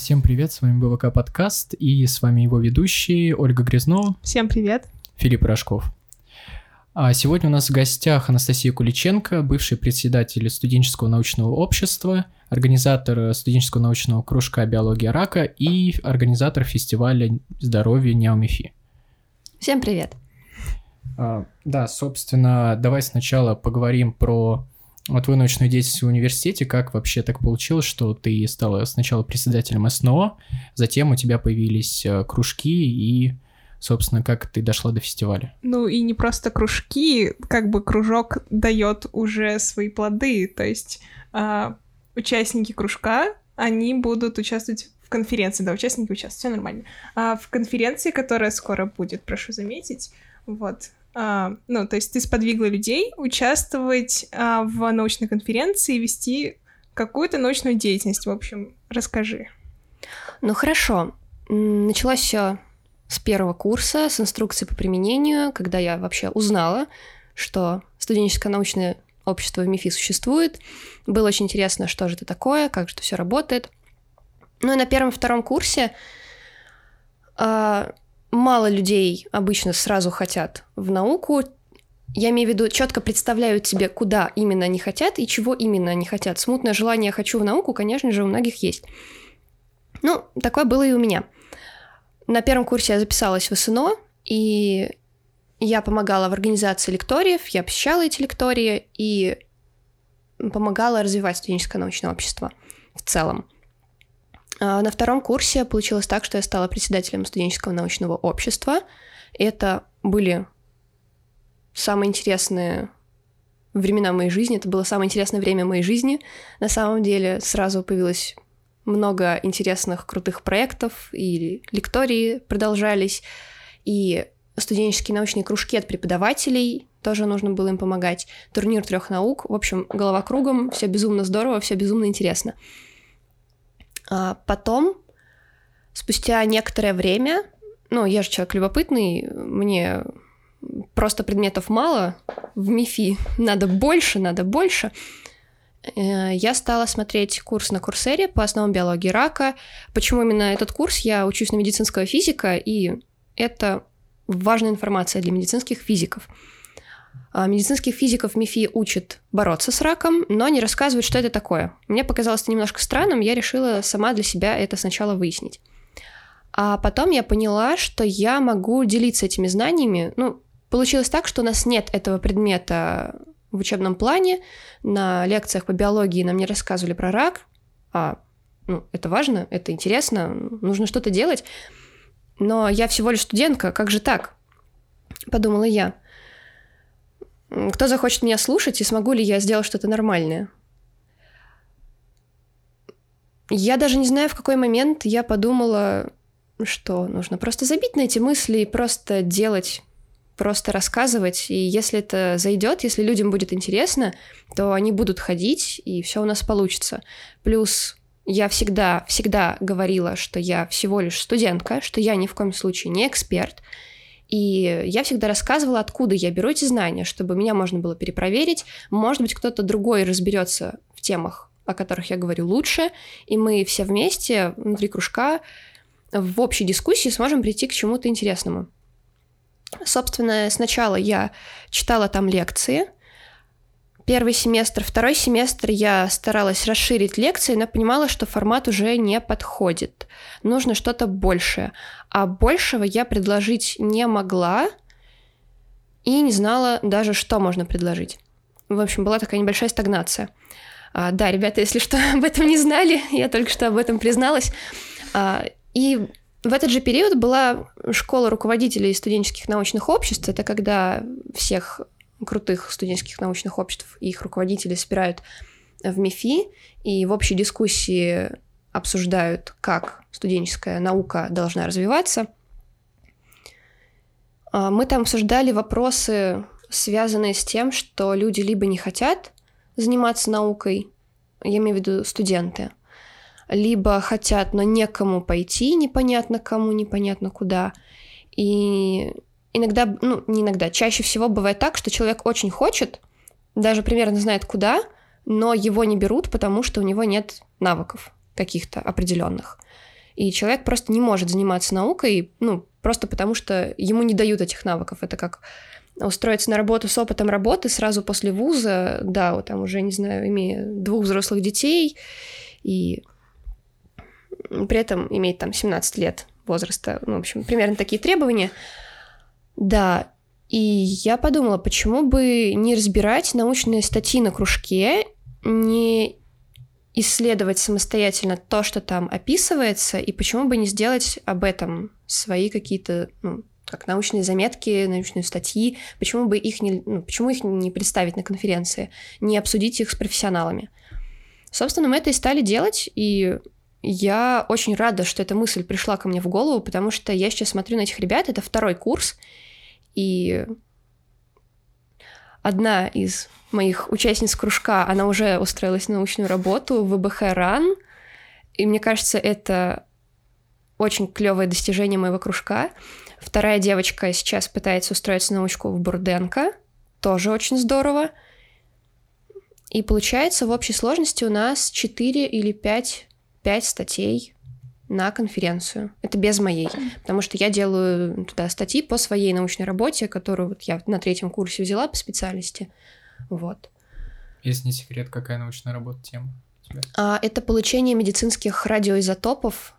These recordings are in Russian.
Всем привет, с вами БВК подкаст и с вами его ведущие Ольга Грязнова. Всем привет. Филипп Рожков. А сегодня у нас в гостях Анастасия Куличенко, бывший председатель студенческого научного общества, организатор студенческого научного кружка «Биология рака» и организатор фестиваля здоровья Неомифи. Всем привет. А, да, собственно, давай сначала поговорим про твою научную деятельность в университете. Как вообще так получилось, что ты стала сначала председателем СНО, затем у тебя появились э, кружки и собственно, как ты дошла до фестиваля? Ну и не просто кружки, как бы кружок дает уже свои плоды, то есть э, участники кружка, они будут участвовать в конференции, да, участники участвуют, все нормально. А в конференции, которая скоро будет, прошу заметить, вот, а, ну, то есть ты сподвигла людей участвовать а, в научной конференции и вести какую-то научную деятельность, в общем, расскажи. Ну хорошо, началось все с первого курса, с инструкции по применению, когда я вообще узнала, что студенческое научное общество в МИФИ существует. Было очень интересно, что же это такое, как же это все работает. Ну и на первом-втором курсе э, мало людей обычно сразу хотят в науку. Я имею в виду, четко представляют себе, куда именно они хотят и чего именно они хотят. Смутное желание «хочу в науку», конечно же, у многих есть. Ну, такое было и у меня – на первом курсе я записалась в СНО, и я помогала в организации лекториев, я посещала эти лектории и помогала развивать студенческое научное общество в целом. А на втором курсе получилось так, что я стала председателем студенческого научного общества. Это были самые интересные времена моей жизни. Это было самое интересное время моей жизни. На самом деле сразу появилась много интересных, крутых проектов, и лектории продолжались, и студенческие научные кружки от преподавателей, тоже нужно было им помогать, турнир трех наук, в общем, голова кругом, все безумно здорово, все безумно интересно. А потом, спустя некоторое время, ну, я же человек любопытный, мне просто предметов мало, в МИФИ надо больше, надо больше, Э, я стала смотреть курс на Курсере по основам биологии рака. Почему именно этот курс? Я учусь на медицинского физика, и это важная информация для медицинских физиков. А, медицинских физиков МИФИ учат бороться с раком, но не рассказывают, что это такое. Мне показалось это немножко странным, я решила сама для себя это сначала выяснить. А потом я поняла, что я могу делиться этими знаниями. Ну, получилось так, что у нас нет этого предмета в учебном плане. На лекциях по биологии нам не рассказывали про рак, а ну, это важно, это интересно, нужно что-то делать. Но я всего лишь студентка, как же так? Подумала я. Кто захочет меня слушать, и смогу ли я сделать что-то нормальное? Я даже не знаю, в какой момент я подумала, что нужно просто забить на эти мысли и просто делать просто рассказывать, и если это зайдет, если людям будет интересно, то они будут ходить, и все у нас получится. Плюс я всегда, всегда говорила, что я всего лишь студентка, что я ни в коем случае не эксперт, и я всегда рассказывала, откуда я беру эти знания, чтобы меня можно было перепроверить. Может быть, кто-то другой разберется в темах, о которых я говорю лучше, и мы все вместе внутри кружка в общей дискуссии сможем прийти к чему-то интересному. Собственно, сначала я читала там лекции. Первый семестр, второй семестр я старалась расширить лекции, но понимала, что формат уже не подходит. Нужно что-то большее. А большего я предложить не могла и не знала даже, что можно предложить. В общем, была такая небольшая стагнация. А, да, ребята, если что, об этом не знали, я только что об этом призналась. А, и в этот же период была школа руководителей студенческих научных обществ. Это когда всех крутых студенческих научных обществ и их руководители собирают в МИФИ и в общей дискуссии обсуждают, как студенческая наука должна развиваться. А, мы там обсуждали вопросы, связанные с тем, что люди либо не хотят заниматься наукой, я имею в виду студенты, либо хотят, но некому пойти, непонятно кому, непонятно куда. И иногда, ну, не иногда, чаще всего бывает так, что человек очень хочет, даже примерно знает куда, но его не берут, потому что у него нет навыков каких-то определенных. И человек просто не может заниматься наукой, ну, просто потому что ему не дают этих навыков. Это как устроиться на работу с опытом работы сразу после вуза, да, вот там уже, не знаю, имея двух взрослых детей и при этом иметь там 17 лет возраста, ну, в общем, примерно такие требования. Да, и я подумала, почему бы не разбирать научные статьи на кружке, не исследовать самостоятельно то, что там описывается, и почему бы не сделать об этом свои какие-то, ну, как научные заметки, научные статьи, почему бы их не, ну, почему их не представить на конференции, не обсудить их с профессионалами. Собственно, мы это и стали делать, и я очень рада, что эта мысль пришла ко мне в голову, потому что я сейчас смотрю на этих ребят, это второй курс, и одна из моих участниц кружка, она уже устроилась на научную работу в ВБХ РАН, и мне кажется, это очень клевое достижение моего кружка. Вторая девочка сейчас пытается устроиться на научку в Бурденко, тоже очень здорово. И получается в общей сложности у нас 4 или 5, 5 статей на конференцию. Это без моей, потому что я делаю туда статьи по своей научной работе, которую вот я на третьем курсе взяла по специальности. Вот. Если не секрет, какая научная работа тема? А, это получение медицинских радиоизотопов,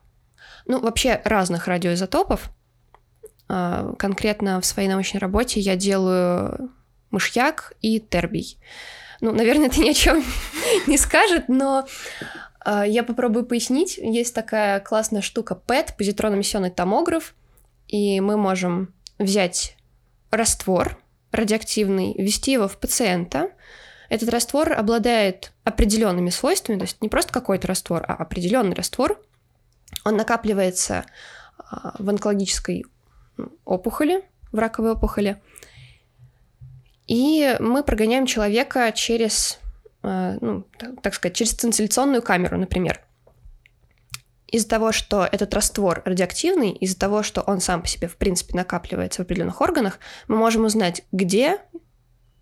ну, вообще разных радиоизотопов. А, конкретно в своей научной работе я делаю мышьяк и тербий. Ну, наверное, это ни о чем не скажет, но я попробую пояснить. Есть такая классная штука PET, позитронно-эмиссионный томограф, и мы можем взять раствор радиоактивный, ввести его в пациента. Этот раствор обладает определенными свойствами, то есть не просто какой-то раствор, а определенный раствор. Он накапливается а, в онкологической опухоли, в раковой опухоли. И мы прогоняем человека через ну, так сказать, через цинцилляционную камеру, например. Из-за того, что этот раствор радиоактивный, из-за того, что он сам по себе, в принципе, накапливается в определенных органах, мы можем узнать, где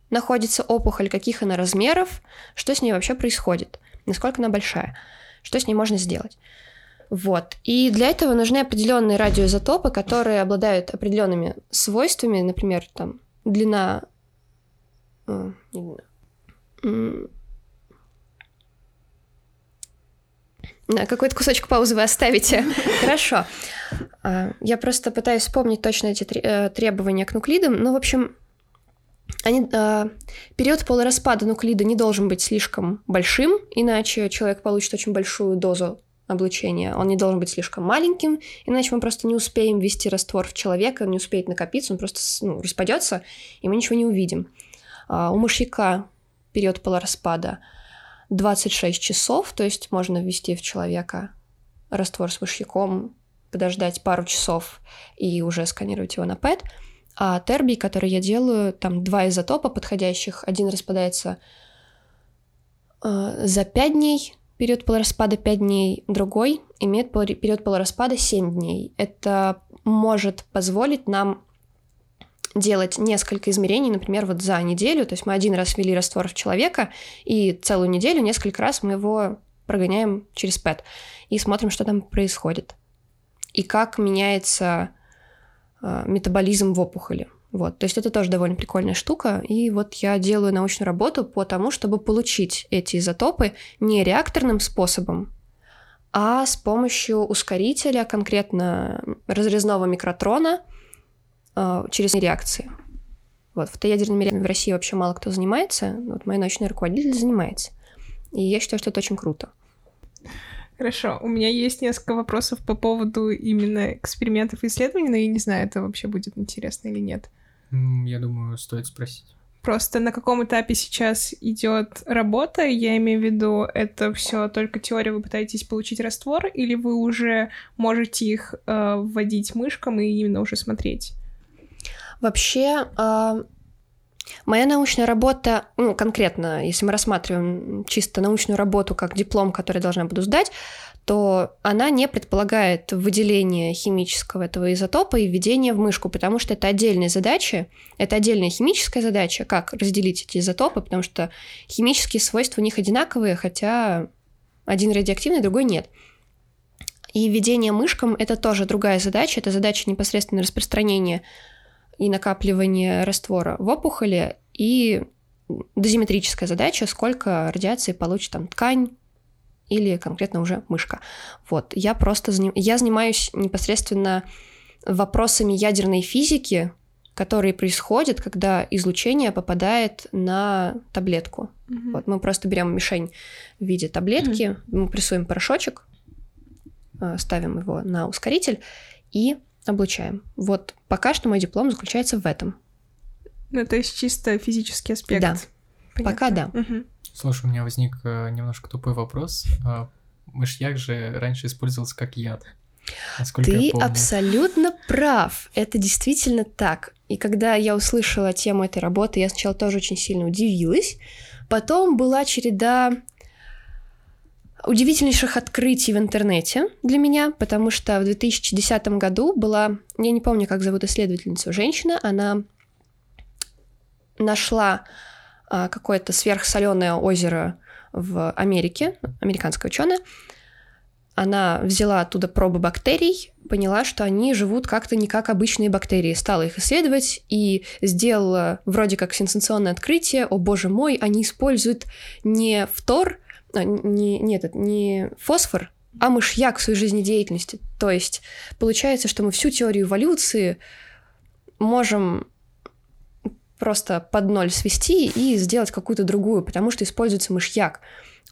находится опухоль, каких она размеров, что с ней вообще происходит, насколько она большая, что с ней можно сделать. Вот. И для этого нужны определенные радиоизотопы, которые обладают определенными свойствами, например, там длина, э, Какой-то кусочек паузы вы оставите. Хорошо. А, я просто пытаюсь вспомнить точно эти э, требования к нуклидам. Ну, в общем, они, э, период полураспада нуклида не должен быть слишком большим, иначе человек получит очень большую дозу облучения. Он не должен быть слишком маленьким, иначе мы просто не успеем ввести раствор в человека, он не успеет накопиться, он просто ну, распадется, и мы ничего не увидим. А, у мышьяка период полураспада – 26 часов, то есть можно ввести в человека раствор с мышьяком, подождать пару часов и уже сканировать его на ПЭТ. А тербий, который я делаю, там два изотопа подходящих. Один распадается э, за 5 дней, период полураспада 5 дней, другой имеет период полураспада 7 дней. Это может позволить нам делать несколько измерений, например, вот за неделю. То есть мы один раз ввели раствор в человека, и целую неделю несколько раз мы его прогоняем через ПЭТ и смотрим, что там происходит. И как меняется э, метаболизм в опухоли. Вот, то есть это тоже довольно прикольная штука. И вот я делаю научную работу по тому, чтобы получить эти изотопы не реакторным способом, а с помощью ускорителя, конкретно разрезного микротрона – через реакции. Вот, фотоядерными реакциями в России вообще мало кто занимается, вот мой научный руководитель занимается. И я считаю, что это очень круто. Хорошо, у меня есть несколько вопросов по поводу именно экспериментов и исследований, но я не знаю, это вообще будет интересно или нет. Я думаю, стоит спросить. Просто на каком этапе сейчас идет работа, я имею в виду, это все только теория, вы пытаетесь получить раствор, или вы уже можете их э, вводить мышкам и именно уже смотреть? Вообще, а, Моя научная работа, ну, конкретно, если мы рассматриваем чисто научную работу как диплом, который я должна буду сдать, то она не предполагает выделение химического этого изотопа и введение в мышку, потому что это отдельная задача, это отдельная химическая задача, как разделить эти изотопы, потому что химические свойства у них одинаковые, хотя один радиоактивный, другой нет. И введение мышкам — это тоже другая задача. Это задача непосредственно распространения и накапливания раствора в опухоли и дозиметрическая задача, сколько радиации получит там ткань или конкретно уже мышка. Вот, я просто заним... я занимаюсь непосредственно вопросами ядерной физики, которые происходят, когда излучение попадает на таблетку. Mm-hmm. Вот мы просто берем мишень в виде таблетки, mm-hmm. мы прессуем порошочек, э, ставим его на ускоритель и облучаем. Вот пока что мой диплом заключается в этом. Ну, то есть чисто физический аспект. Да. Понятно. Пока да. Угу. Слушай, у меня возник э, немножко тупой вопрос. А, мышьяк же раньше использовался как яд. Ты абсолютно прав. Это действительно так. И когда я услышала тему этой работы, я сначала тоже очень сильно удивилась. Потом была череда удивительнейших открытий в интернете для меня, потому что в 2010 году была, я не помню, как зовут исследовательницу, женщина, она нашла а, какое-то сверхсоленое озеро в Америке, американская ученая, она взяла оттуда пробы бактерий, поняла, что они живут как-то не как обычные бактерии, стала их исследовать и сделала вроде как сенсационное открытие, о боже мой, они используют не фтор, а, не, не, этот, не фосфор, а мышьяк в своей жизнедеятельности. То есть получается, что мы всю теорию эволюции можем просто под ноль свести и сделать какую-то другую, потому что используется мышьяк.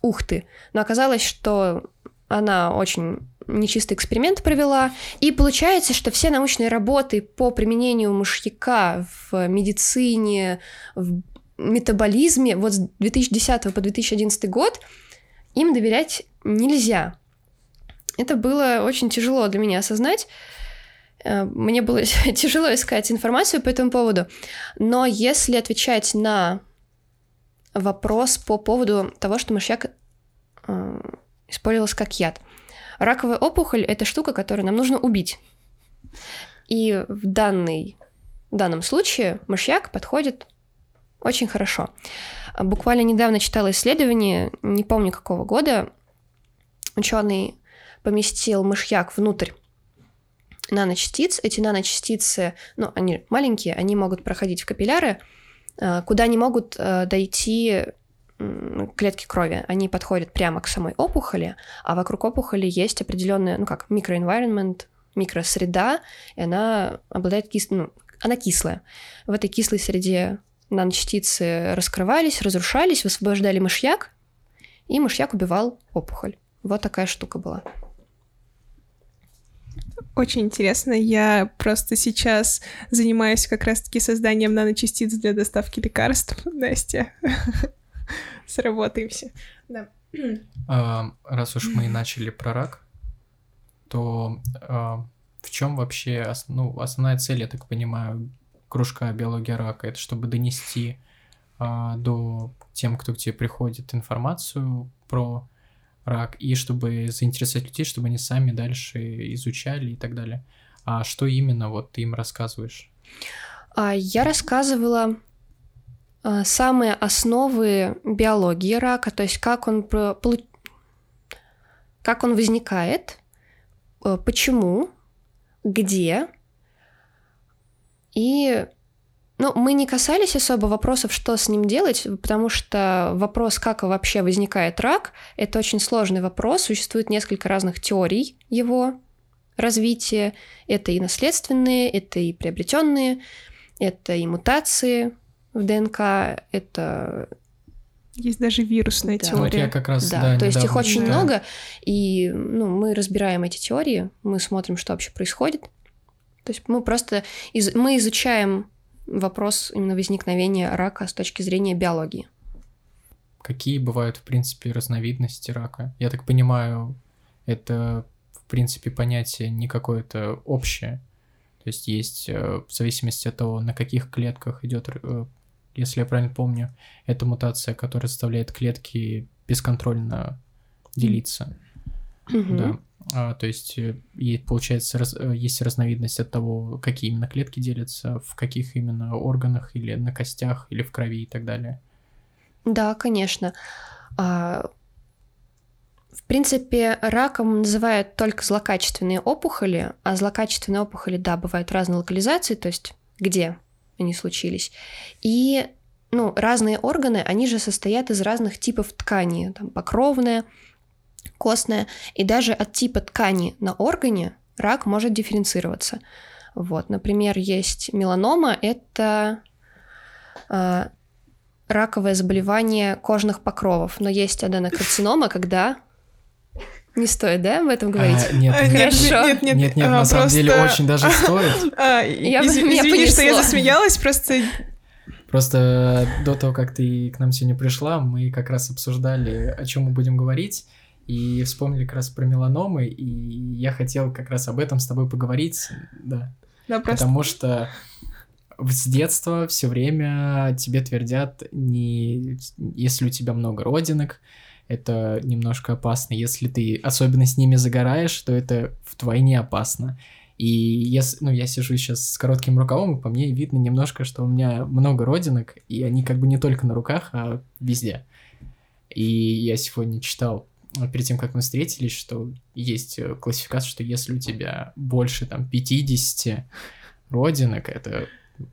Ух ты. Но оказалось, что она очень нечистый эксперимент провела, и получается, что все научные работы по применению мышьяка в медицине, в метаболизме вот с 2010 по 2011 год им доверять нельзя. Это было очень тяжело для меня осознать. Э, мне было тяжело искать информацию по этому поводу. Но если отвечать на вопрос по поводу того, что мышьяк э, использовался как яд. Раковая опухоль – это штука, которую нам нужно убить. И в, данный, в данном случае мышьяк подходит очень хорошо. Буквально недавно читала исследование, не помню какого года, ученый поместил мышьяк внутрь наночастиц. Эти наночастицы, ну, они маленькие, они могут проходить в капилляры, э, куда не могут э, дойти клетки крови. Они подходят прямо к самой опухоли, а вокруг опухоли есть определенная, ну как, микроэнвайронмент, микросреда, и она обладает кис... ну, она кислая. В этой кислой среде наночастицы раскрывались, разрушались, высвобождали мышьяк, и мышьяк убивал опухоль. Вот такая штука была. Очень интересно. Я просто сейчас занимаюсь как раз-таки созданием наночастиц для доставки лекарств. Настя, сработаемся. Да. А, раз уж мы начали про рак, то а, в чем вообще ну, основная цель, я так понимаю, кружка биология рака? Это чтобы донести а, до тем, кто к тебе приходит, информацию про рак, и чтобы заинтересовать людей, чтобы они сами дальше изучали и так далее. А что именно вот ты им рассказываешь? Я рассказывала а, самые основы биологии рака, то есть как он, как он возникает, э, почему, где. И ну, мы не касались особо вопросов, что с ним делать, потому что вопрос, как вообще возникает рак, это очень сложный вопрос. Существует несколько разных теорий его развития. Это и наследственные, это и приобретенные, это и мутации, в ДНК это есть даже вирусная да. теория. Вот я как раз, да, да то есть их очень читаю. много, и ну, мы разбираем эти теории, мы смотрим, что вообще происходит. То есть мы просто из... мы изучаем вопрос именно возникновения рака с точки зрения биологии. Какие бывают, в принципе, разновидности рака? Я так понимаю, это, в принципе, понятие не какое-то общее. То есть есть, э, в зависимости от того, на каких клетках идет э, если я правильно помню, это мутация, которая заставляет клетки бесконтрольно делиться. Mm-hmm. Да. А, то есть, и, э, получается, раз, э, есть разновидность от того, какие именно клетки делятся, в каких именно органах, или на костях, или в крови и так далее. Да, конечно. А, В принципе, раком называют только злокачественные опухоли, а злокачественные опухоли, да, бывают разные локализации, то есть где они случились. И ну, разные органы, они же состоят из разных типов ткани, там покровная, костная, и даже от типа ткани на органе рак может дифференцироваться. Вот, например, есть меланома, это э, раковое заболевание кожных покровов, но есть аденокарцинома, когда не стоит, да, об этом говорить? А, нет, А, нет, Хорошо. Нет, нет, нет, нет, а, на самом деле очень даже стоит. А, Я- Извини, что я засмеялась, просто... Просто до того, как ты к нам сегодня пришла, мы как раз обсуждали, о чем мы будем говорить, и вспомнили как раз про меланомы, и я хотел как раз об этом с тобой поговорить, да, Да, просто... потому что с детства все время тебе твердят, не, если у тебя много родинок, это немножко опасно. Если ты особенно с ними загораешь, то это вдвойне опасно. И если, ну, я сижу сейчас с коротким рукавом, и по мне видно немножко, что у меня много родинок, и они как бы не только на руках, а везде. И я сегодня читал, перед тем, как мы встретились, что есть э, классификация, что если у тебя больше там 50 родинок, это э,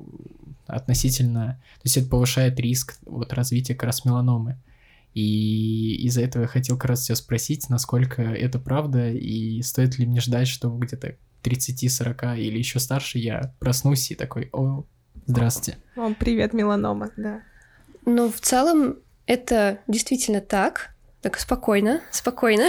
относительно... То есть это повышает риск вот развития как раз меланомы. И из-за этого я хотел как раз тебя спросить, насколько это правда, и стоит ли мне ждать, что где-то 30-40 или еще старше я проснусь и такой, о, здравствуйте. О, привет, меланома, да. Ну, в целом, это действительно так. Так, спокойно, спокойно.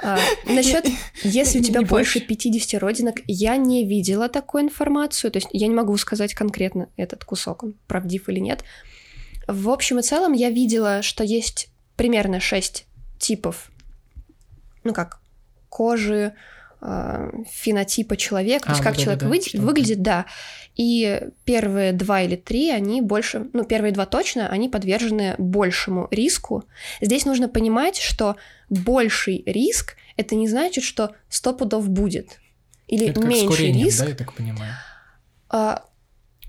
Насчет, если у тебя больше больше. 50 родинок, я не видела такую информацию, то есть я не могу сказать конкретно этот кусок, он правдив или нет. В общем и целом я видела, что есть примерно 6 типов, ну как, кожи, фенотипа человека, то А, есть как вот человек да, что-то. выглядит, да. И первые два или три, они больше, ну, первые два точно, они подвержены большему риску. Здесь нужно понимать, что больший риск это не значит, что сто пудов будет. Или это меньший курением, риск. да, я так понимаю? А,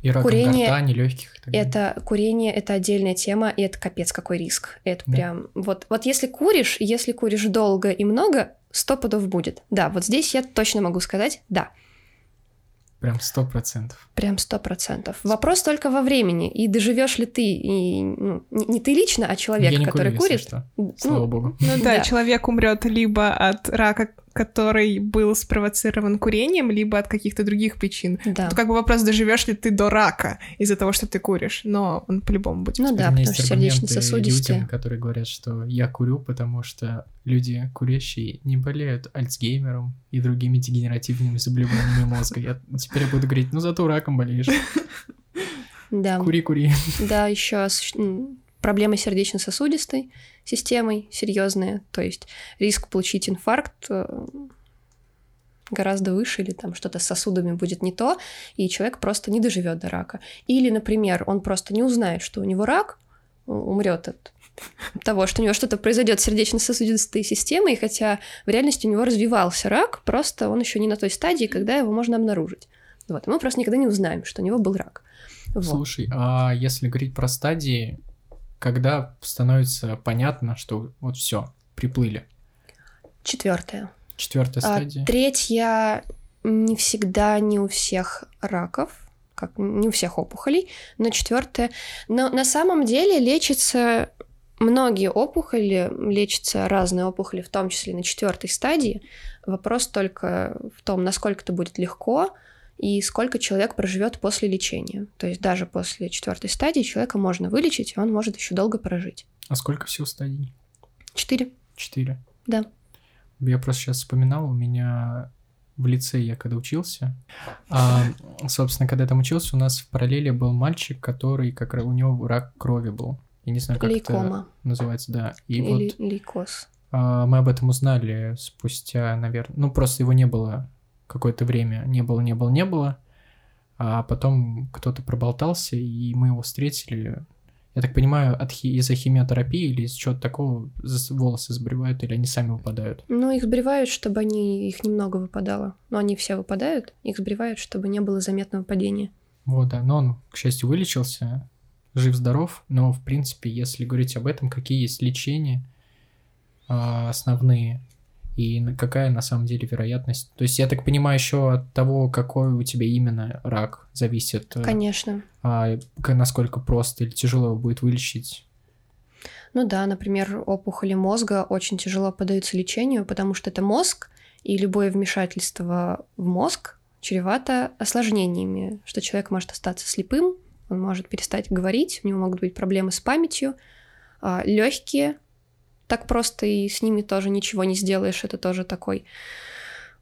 И раком Курение- гортани, легких и так далее. это курение это отдельная тема, и это капец какой риск. Это Да. прям вот, вот если куришь, если куришь долго и много, сто пудов будет. Да, вот здесь я точно могу сказать, да. Прям сто процентов. Прям сто процентов. Вопрос только во времени. И доживешь ли ты, и, ну, не, не ты лично, а человек, Я не который курю, если курит. что. Слава Ну, богу. Ну Да. человек умрет либо от рака, который был спровоцирован курением, либо от каких-то других причин. да. Тут как бы вопрос, доживешь ли ты до рака из-за того, что ты куришь, но он по-любому будет. Ну да, потому что сердечно-сосудистые. людям, которые говорят, что я курю, потому что люди курящие не болеют Альцгеймером и другими дегенеративными заболеваниями мозга. Я теперь буду говорить, ну зато раком болеешь. Да, Кури, кури. да, еще проблемы сердечно-сосудистой системой серьезные, то есть риск получить инфаркт э, гораздо выше, или там что-то с сосудами будет не то, и человек просто не доживет до рака. Или, например, он просто не узнает, что у него рак, умрет от того, что у него что-то произойдет с сердечно-сосудистой системой, хотя в реальности у него развивался рак, просто он еще не на той стадии, когда его можно обнаружить. Вот, и мы просто никогда не узнаем, что у него был рак. Вот. Слушай, а если говорить про стадии, когда становится понятно, что вот все, приплыли? Четвертое. Четвертая А, стадия. третья не всегда не у всех раков, как не у всех опухолей, но четвертая. Но на самом деле лечится многие опухоли, лечатся разные опухоли, в том числе на четвертой стадии. Вопрос только в том, насколько это будет легко и сколько человек проживет после лечения. То есть даже после четвертой стадии человека можно вылечить, и он может еще долго прожить. А сколько всего стадий? Четыре. Четыре. Да. Я просто сейчас вспоминал, у меня в лице я когда учился, а, собственно, когда я там учился, у нас в параллели был мальчик, который как раз у него рак крови был. Я не знаю, как это Лейкома называется, да. И или вот лейкоз. а, мы об этом узнали спустя, наверное, ну просто его не было какое-то время, не было, не было, не было, а потом кто-то проболтался, и мы его встретили. Я так понимаю, от хи- из-за химиотерапии или из чего-то такого волосы сбривают, или они сами выпадают. Ну, их сбривают, чтобы они их немного выпадало. Но они все выпадают, их сбривают, чтобы не было заметного падения. Вот, да. Но он, к счастью, вылечился, жив-здоров. Но, в принципе, если говорить об этом, какие есть лечения, а, основные и какая на самом деле вероятность? То есть я так понимаю, еще от того, какой у тебя именно рак зависит. э, Конечно. А, насколько просто или тяжело его будет вылечить. Ну да, например, опухоли мозга очень тяжело поддаются лечению, потому что это мозг, и любое вмешательство в мозг чревато осложнениями, что человек может остаться слепым, он может перестать говорить, у него могут быть проблемы с памятью, легкие, так просто и с ними тоже ничего не сделаешь, это тоже такой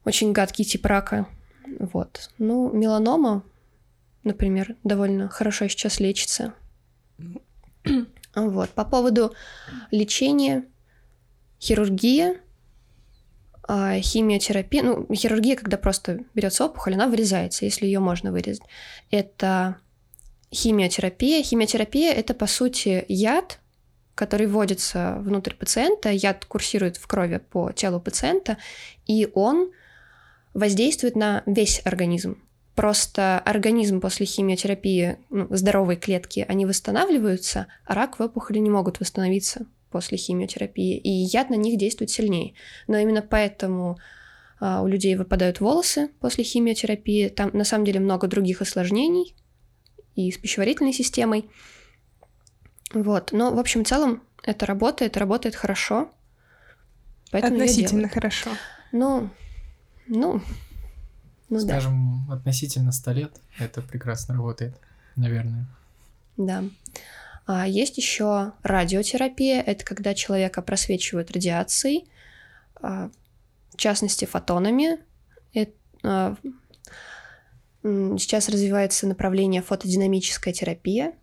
очень гадкий тип рака. Вот. Ну, меланома, например, довольно хорошо сейчас лечится. Вот. По поводу лечения, хирургия, а, химиотерапия, ну, хирургия, когда просто берется опухоль, она вырезается, если ее можно вырезать. Это химиотерапия. Химиотерапия это по сути яд, который вводится внутрь пациента, яд курсирует в крови по телу пациента, и он воздействует на весь организм. Просто организм после химиотерапии, ну, здоровые клетки, они восстанавливаются, а раковые опухоли не могут восстановиться после химиотерапии, и яд на них действует сильнее. Но именно поэтому а, у людей выпадают волосы после химиотерапии. Там на самом деле много других осложнений и с пищеварительной системой. Вот. Но, в общем, в целом это работает, работает хорошо. Поэтому Относительно хорошо. Ну, ну, ну да, Скажем, относительно 100 лет это прекрасно работает, наверное. да. А есть еще радиотерапия. Это когда человека просвечивают радиацией, а, в частности фотонами. Эт- а, Сейчас развивается направление фотодинамическая терапия,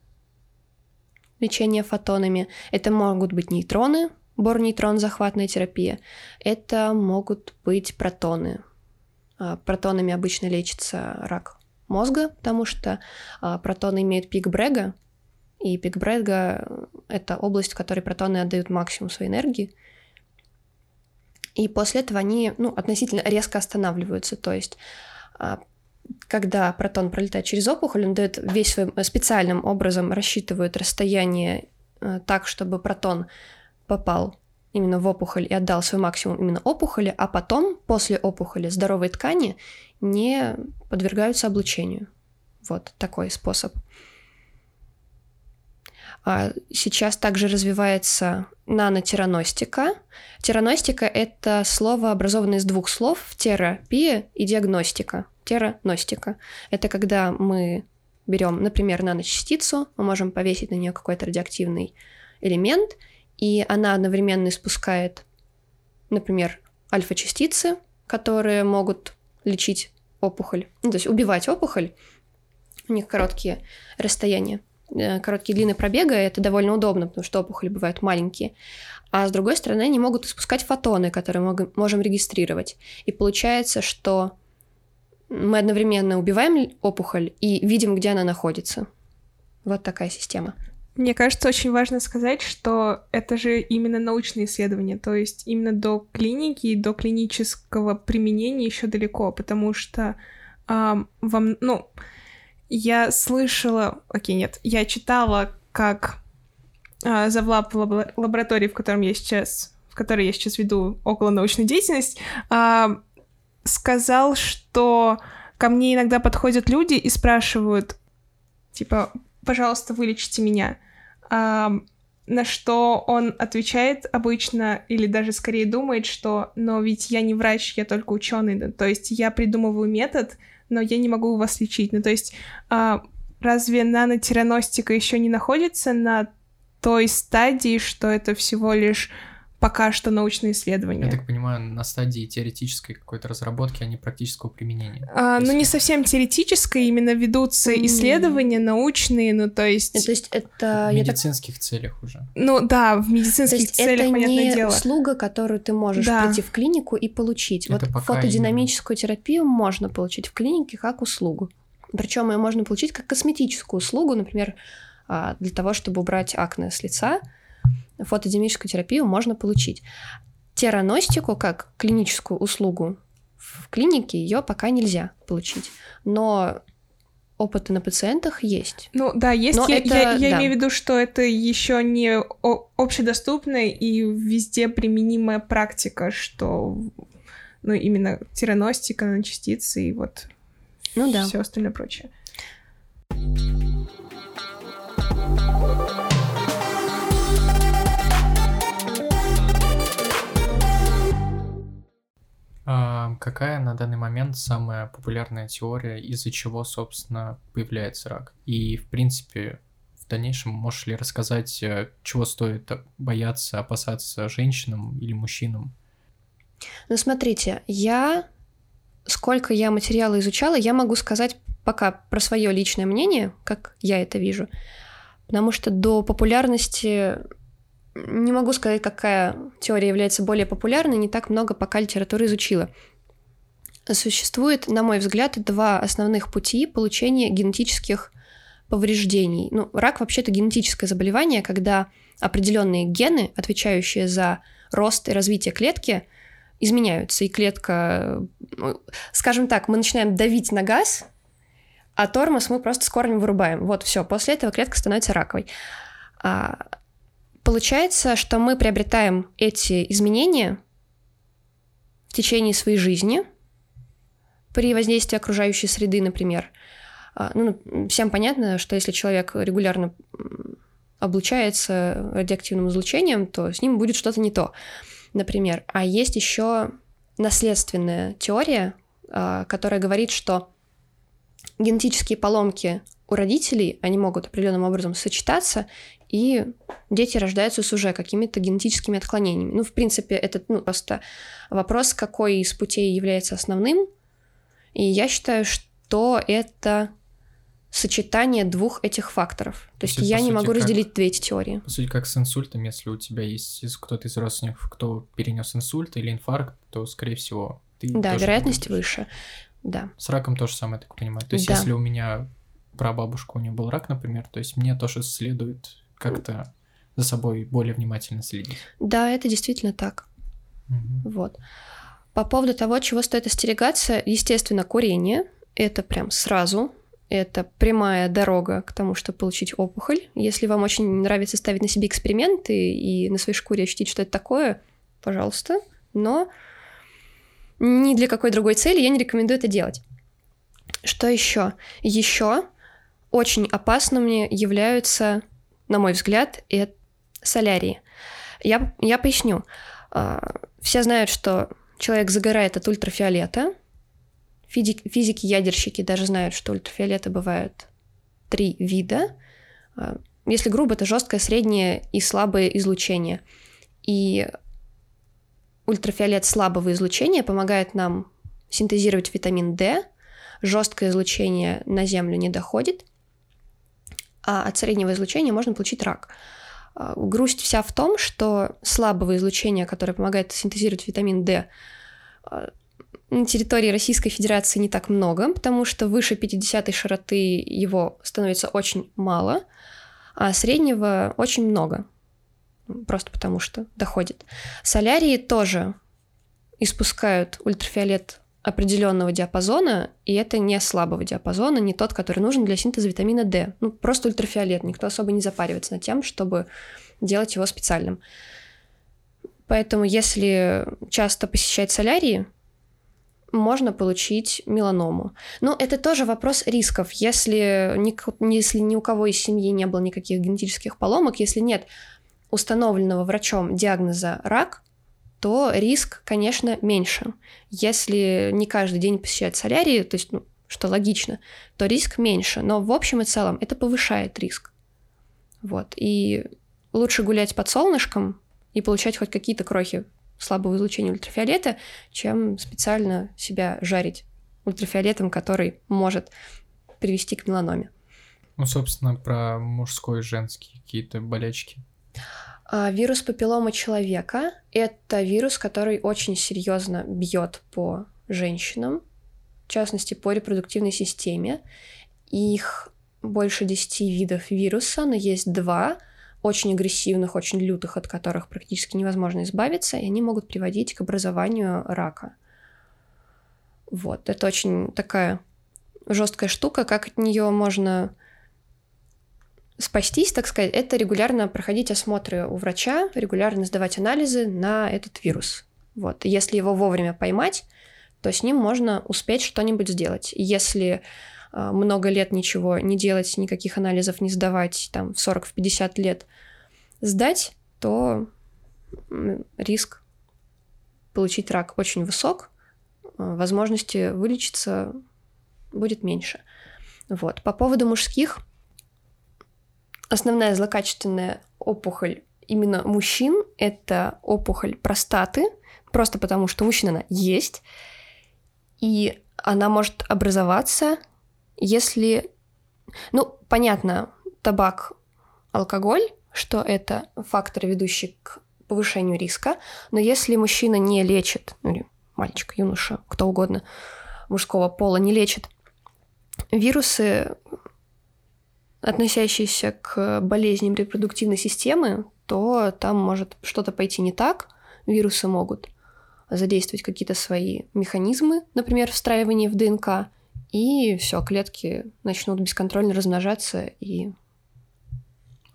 лечение фотонами. Это могут быть нейтроны, бор-нейтрон захватная терапия. Это могут быть протоны. А, Протонами обычно лечится рак мозга, потому что а, протоны имеют пик Брега, и пик Брега — это область, в которой протоны отдают максимум своей энергии. И после этого они ну, относительно резко останавливаются. То есть, а, когда протон пролетает через опухоль, он дает весь свой специальным образом рассчитывает расстояние э, так, чтобы протон попал именно в опухоль и отдал свой максимум именно опухоли, а потом, после опухоли, здоровые ткани не подвергаются облучению. Вот такой способ. А Сейчас также развивается нанотираностика. Тираностика — это слово, образованное из двух слов — терапия и диагностика. Тераностика — это когда мы берем, например, наночастицу, мы можем повесить на нее какой-то радиоактивный элемент, и она одновременно испускает, например, альфа-частицы, которые могут лечить опухоль, ну, то есть убивать опухоль. У них короткие расстояния, э, короткие длины пробега, это довольно удобно, потому что опухоли бывают маленькие. А с другой стороны, они могут испускать фотоны, которые мы можем регистрировать. И получается, что мы одновременно убиваем опухоль и видим, где она находится. Вот такая система. Мне кажется, очень важно сказать, что это же именно научные исследования, то есть именно до клиники и до клинического применения еще далеко, потому что ам, вам, ну, я слышала, окей, нет, я читала, как а, завлаб лабо- лаборатории, в котором я сейчас, в которой я сейчас веду около научную деятельность, а, сказал, что ко мне иногда подходят люди и спрашивают, типа, пожалуйста, вылечите меня. А, на что он отвечает обычно, или даже скорее думает, что «но ведь я не врач, я только ученый, да, то есть я придумываю метод, но я не могу вас лечить». Ну, то есть а, разве нанотираностика еще не находится на той стадии, что это всего лишь пока что научные исследования? Я так понимаю, на стадии теоретической какой-то разработки, а не практического применения. А, ну, не совсем теоретическое, именно ведутся М. исследования научные, ну, то есть... Э, То есть это... В я так медицинских целях уже. Ну, да, в То медицинских есть целях, это понятное не дело. услуга, которую ты можешь Да. прийти в клинику и получить. Это вот пока фотодинамическую терапию можно получить в клинике как услугу. Причем ее можно получить как косметическую услугу, например, а, для того, чтобы убрать акне с лица. Фотодинамическую терапию можно получить. Тераностику как клиническую услугу в клинике ее пока нельзя получить. Но опыты на пациентах есть. Ну да, есть. Но я это- я, я да. имею в виду, что это еще не общедоступная и везде применимая практика, что ну именно тиреностика на частицы и вот Ну да. все остальное прочее. А какая на данный момент самая популярная теория, из-за чего, собственно, появляется рак? И, в принципе, в дальнейшем можешь ли рассказать, э, чего стоит бояться, опасаться женщинам или мужчинам? Ну, смотрите, я, сколько я материала изучала, я могу сказать пока про свое личное мнение, как я это вижу. Потому что до популярности не могу сказать, какая теория является более популярной, не так много пока литературы изучила. Существует, на мой взгляд, два основных пути получения генетических повреждений. Ну, рак вообще-то генетическое заболевание, когда определенные гены, отвечающие за рост и развитие клетки, изменяются, и клетка, ну, скажем так, мы начинаем давить на газ, а тормоз мы просто с корнем вырубаем. Вот, все, после этого клетка становится раковой. А, получается, что мы приобретаем эти изменения в течение своей жизни при воздействии окружающей среды, например. А, Ну, всем понятно, что если человек регулярно облучается радиоактивным излучением, то с ним будет что-то не то, например. А есть еще наследственная теория, а, которая говорит, что генетические поломки у родителей, они могут определенным образом сочетаться, и дети рождаются с уже какими-то генетическими отклонениями. Ну, в принципе, это ну, просто вопрос, какой из путей является основным. И я считаю, что это сочетание двух этих факторов. То есть есть, я не сути, могу как- разделить две эти теории. По сути, как с инсультом, если у тебя есть кто-то из родственников, кто перенес инсульт или инфаркт, то, скорее всего, ты Да, вероятность выше. Да. С раком то же самое, я так понимаю. То есть, Да. если у меня прабабушка, у нее был рак, например, то есть мне тоже следует как-то за собой более внимательно следить. Да, это действительно так. Мгм. Вот. По поводу того, чего стоит остерегаться, естественно, курение. Это прям сразу. Это прямая дорога к тому, чтобы получить опухоль. Если вам очень нравится ставить на себе эксперименты и на своей шкуре ощутить, что это такое, пожалуйста. Но ни для какой другой цели я не рекомендую это делать. Что еще? Еще очень опасными являются, на мой взгляд, это солярии. Я, я поясню. А, Все знают, что человек загорает от ультрафиолета. Физик- Физики-ядерщики даже знают, что ультрафиолета бывают три вида. А, Если грубо, это жесткое, среднее и слабое излучение. И ультрафиолет слабого излучения помогает нам синтезировать витамин D. Жесткое излучение на Землю не доходит, а от среднего излучения можно получить рак. А, Грусть вся в том, что слабого излучения, которое помогает синтезировать витамин D, а, на территории Российской Федерации не так много, потому что выше 50 широты его становится очень мало, а среднего очень много. Просто потому что доходит. Солярии тоже испускают ультрафиолет определенного диапазона, и это не слабого диапазона, не тот, который нужен для синтеза витамина D. Ну, просто ультрафиолет. Никто особо не запаривается над тем, чтобы делать его специальным. Поэтому, если часто посещать солярии, можно получить меланому. Но это тоже вопрос рисков. Если ни, если ни у кого из семьи не было никаких генетических поломок, если нет установленного врачом диагноза рак, то риск, конечно, меньше. Если не каждый день посещать солярии, то есть, ну, что логично, то риск меньше. Но в общем и целом это повышает риск. Вот. И лучше гулять под солнышком и получать хоть какие-то крохи слабого излучения ультрафиолета, чем специально себя жарить ультрафиолетом, который может привести к меланоме. Ну, собственно, про мужской и женский какие-то болячки. А Вирус папиллома человека – это вирус, который очень серьезно бьет по женщинам, в частности, по репродуктивной системе. Их больше 10 видов вируса, но есть два очень агрессивных, очень лютых, от которых практически невозможно избавиться, и они могут приводить к образованию рака. Вот, это очень такая жесткая штука, как от нее можно спастись, так сказать, это регулярно проходить осмотры у врача, регулярно сдавать анализы на этот вирус. Вот. Если его вовремя поймать, то с ним можно успеть что-нибудь сделать. Если э, много лет ничего не делать, никаких анализов не сдавать, там, в 40-50 лет сдать, то риск получить рак очень высок, э, возможности вылечиться будет меньше. Вот. По поводу мужских, основная злокачественная опухоль именно мужчин – это опухоль простаты, просто потому что у мужчин она есть, и она может образоваться, если... Ну, понятно, табак, алкоголь, что это факторы, ведущие к повышению риска, но если мужчина не лечит, ну или мальчик, юноша, кто угодно, мужского пола не лечит вирусы, относящиеся к болезням репродуктивной системы, то там может что-то пойти не так. Вирусы могут задействовать какие-то свои механизмы, например, встраивание в ДНК, и все, клетки начнут бесконтрольно размножаться и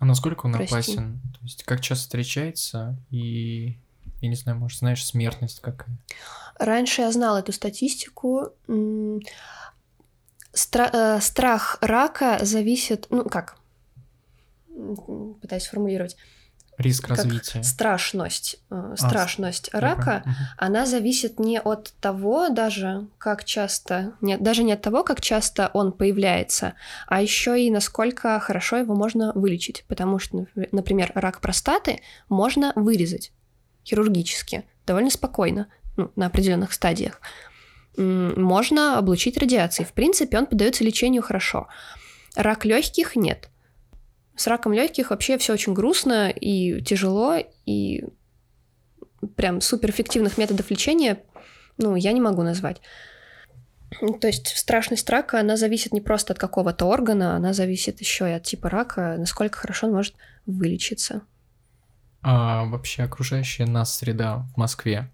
а насколько он Прости. опасен? То есть как часто встречается и, я не знаю, может, знаешь, смертность какая? Раньше я знала эту статистику. Стра- э, страх рака зависит, ну как, пытаюсь сформулировать. Риск как развития. страшность, э, страшность Я рака. Мгм. она зависит не от того даже, как часто, не, даже не от того, как часто он появляется, а еще и насколько хорошо его можно вылечить. Потому что, напр- например, рак простаты можно вырезать хирургически, довольно спокойно, ну, на определенных стадиях. Можно облучить радиацией. В принципе, он поддается лечению хорошо. Рак легких нет. С раком легких вообще все очень грустно и тяжело, и прям суперэффективных методов лечения, ну, я не могу назвать. То есть страшность рака, она зависит не просто от какого-то органа, она зависит еще и от типа рака, насколько хорошо он может вылечиться. А вообще окружающая нас среда в Москве.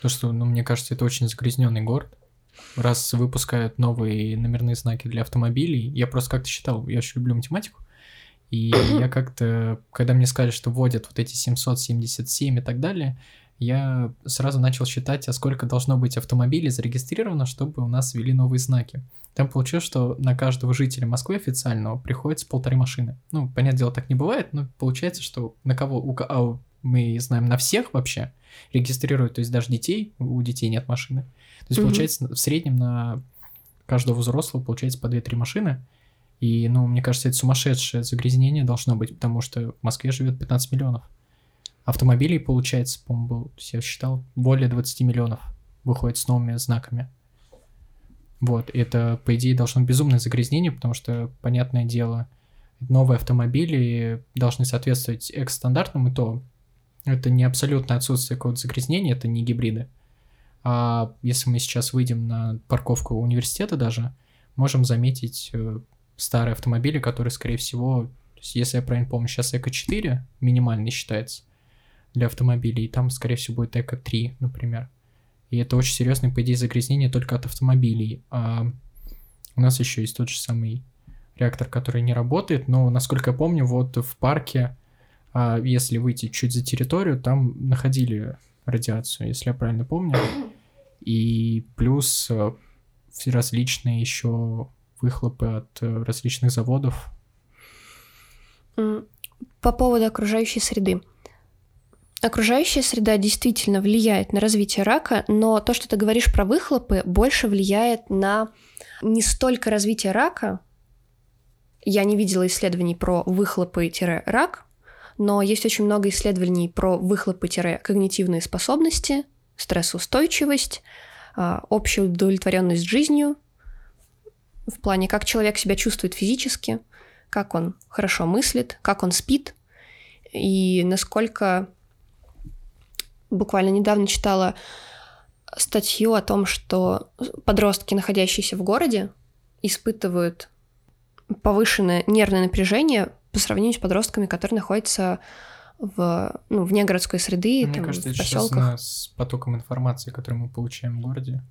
То, что, ну, мне кажется, это очень загрязненный город. Раз выпускают новые номерные знаки для автомобилей, я просто как-то считал, я очень люблю математику, и я как-то, когда мне сказали, что вводят вот эти 777 и так далее, я сразу начал считать, а сколько должно быть автомобилей зарегистрировано, чтобы у нас ввели новые знаки. Там получилось, что на каждого жителя Москвы официального приходится полторы машины. Ну, понятное дело, так не бывает, но получается, что на кого, у, а мы знаем на всех вообще регистрируют, то есть даже детей, у детей нет машины. То есть, получается, в среднем на каждого взрослого получается по 2-3 машины. И, ну, мне кажется, это сумасшедшее загрязнение должно быть, потому что в Москве живет 15 миллионов. Автомобилей, получается, по-моему, был, я считал, более 20 миллионов выходит с новыми знаками. Вот, это, по идее, должно быть безумное загрязнение, потому что, понятное дело, новые автомобили должны соответствовать экс-стандартам, и то это не абсолютное отсутствие какого-то загрязнения, это не гибриды. А если мы сейчас выйдем на парковку университета даже, можем заметить э, старые автомобили, которые, скорее всего, то есть, если я правильно помню, сейчас Эко-4 минимальный считается для автомобилей, и там, скорее всего, будет Эко-3, например. И это очень серьезное, по идее, загрязнение только от автомобилей. А у нас еще есть тот же самый реактор, который не работает, но, насколько я помню, вот в парке, а, если выйти чуть за территорию, там находили радиацию, если я правильно помню. И плюс э, все различные еще выхлопы от э, различных заводов. По поводу окружающей среды. Окружающая среда действительно влияет на развитие рака, но то, что ты говоришь про выхлопы, больше влияет на не столько развитие рака. Я не видела исследований про выхлопы-рак, но есть очень много исследований про выхлопы-когнитивные способности, стрессоустойчивость, а, общую удовлетворенность жизнью, в плане, как человек себя чувствует физически, как он хорошо мыслит, как он спит, и насколько буквально недавно читала статью о том, что подростки, находящиеся в городе, испытывают повышенное нервное напряжение по сравнению с подростками, которые находятся в, ну, вне городской среды, Мне там, кажется, в поселках. связано с потоком информации, который мы получаем в городе.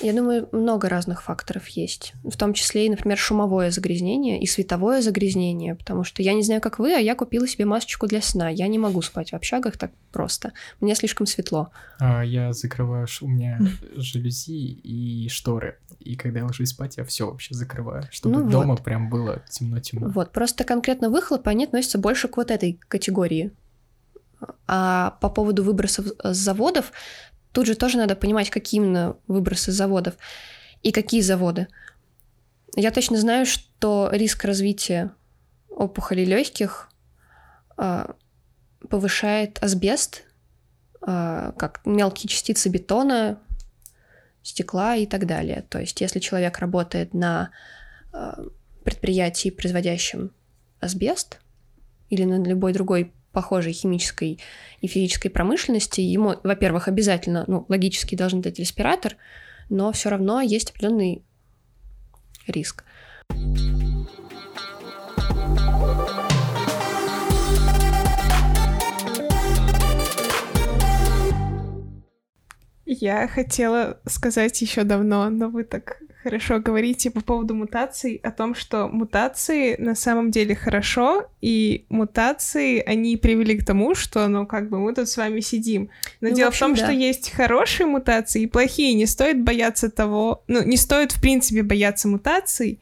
Я думаю, много разных факторов есть. В том числе и, например, шумовое загрязнение и световое загрязнение, потому что я не знаю, как вы, а я купила себе масочку для сна. Я не могу спать в общагах так просто. Мне слишком светло. А, я закрываю, у меня жалюзи и шторы. И когда я ложусь спать, я все вообще закрываю, чтобы Ну дома вот. прям было темно-темно. Вот, просто конкретно выхлопы, они относятся больше к вот этой категории. А по поводу выбросов с заводов, тут же тоже надо понимать, какие именно выбросы заводов и какие заводы. Я точно знаю, что риск развития опухолей легких повышает асбест, а, как мелкие частицы бетона, стекла и так далее. То есть, если человек работает на а, предприятии, производящем асбест, или на любой другой похожей химической и физической промышленности, ему, во-первых, обязательно, ну, логически должен дать респиратор, но все равно есть определенный риск. Я хотела сказать еще давно, но вы так хорошо говорите по поводу мутаций, о том, что мутации на самом деле хорошо, и мутации, они привели к тому, что, ну, как бы мы тут с вами сидим. Но Ну, дело в общем, в том, да. что есть хорошие мутации и плохие. Не стоит бояться того... Ну, не стоит, в принципе, бояться мутаций.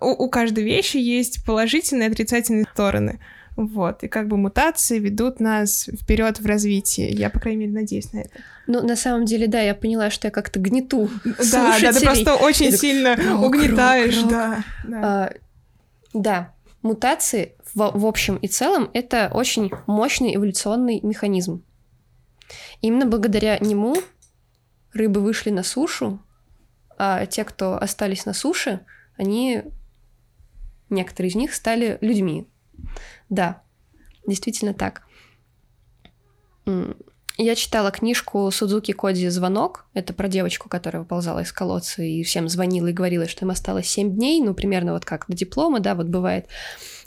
У, у каждой вещи есть положительные и отрицательные стороны. Вот, и как бы мутации ведут нас вперед в развитии. Я, по крайней мере, надеюсь на это. Ну, на самом деле, да, я поняла, что я как-то гнету Да, да, ты просто очень так, сильно «Рок, угнетаешь, рок, рок». да. да. А, да, мутации в, в общем и целом это очень мощный эволюционный механизм. Именно благодаря нему рыбы вышли на сушу, а те, кто остались на суше, они, некоторые из них стали людьми. Да, действительно так. Я читала книжку Судзуки Коди «Звонок». Это про девочку, которая выползала из колодца и всем звонила и говорила, что им осталось 7 дней, ну, примерно вот как до диплома, да, вот бывает,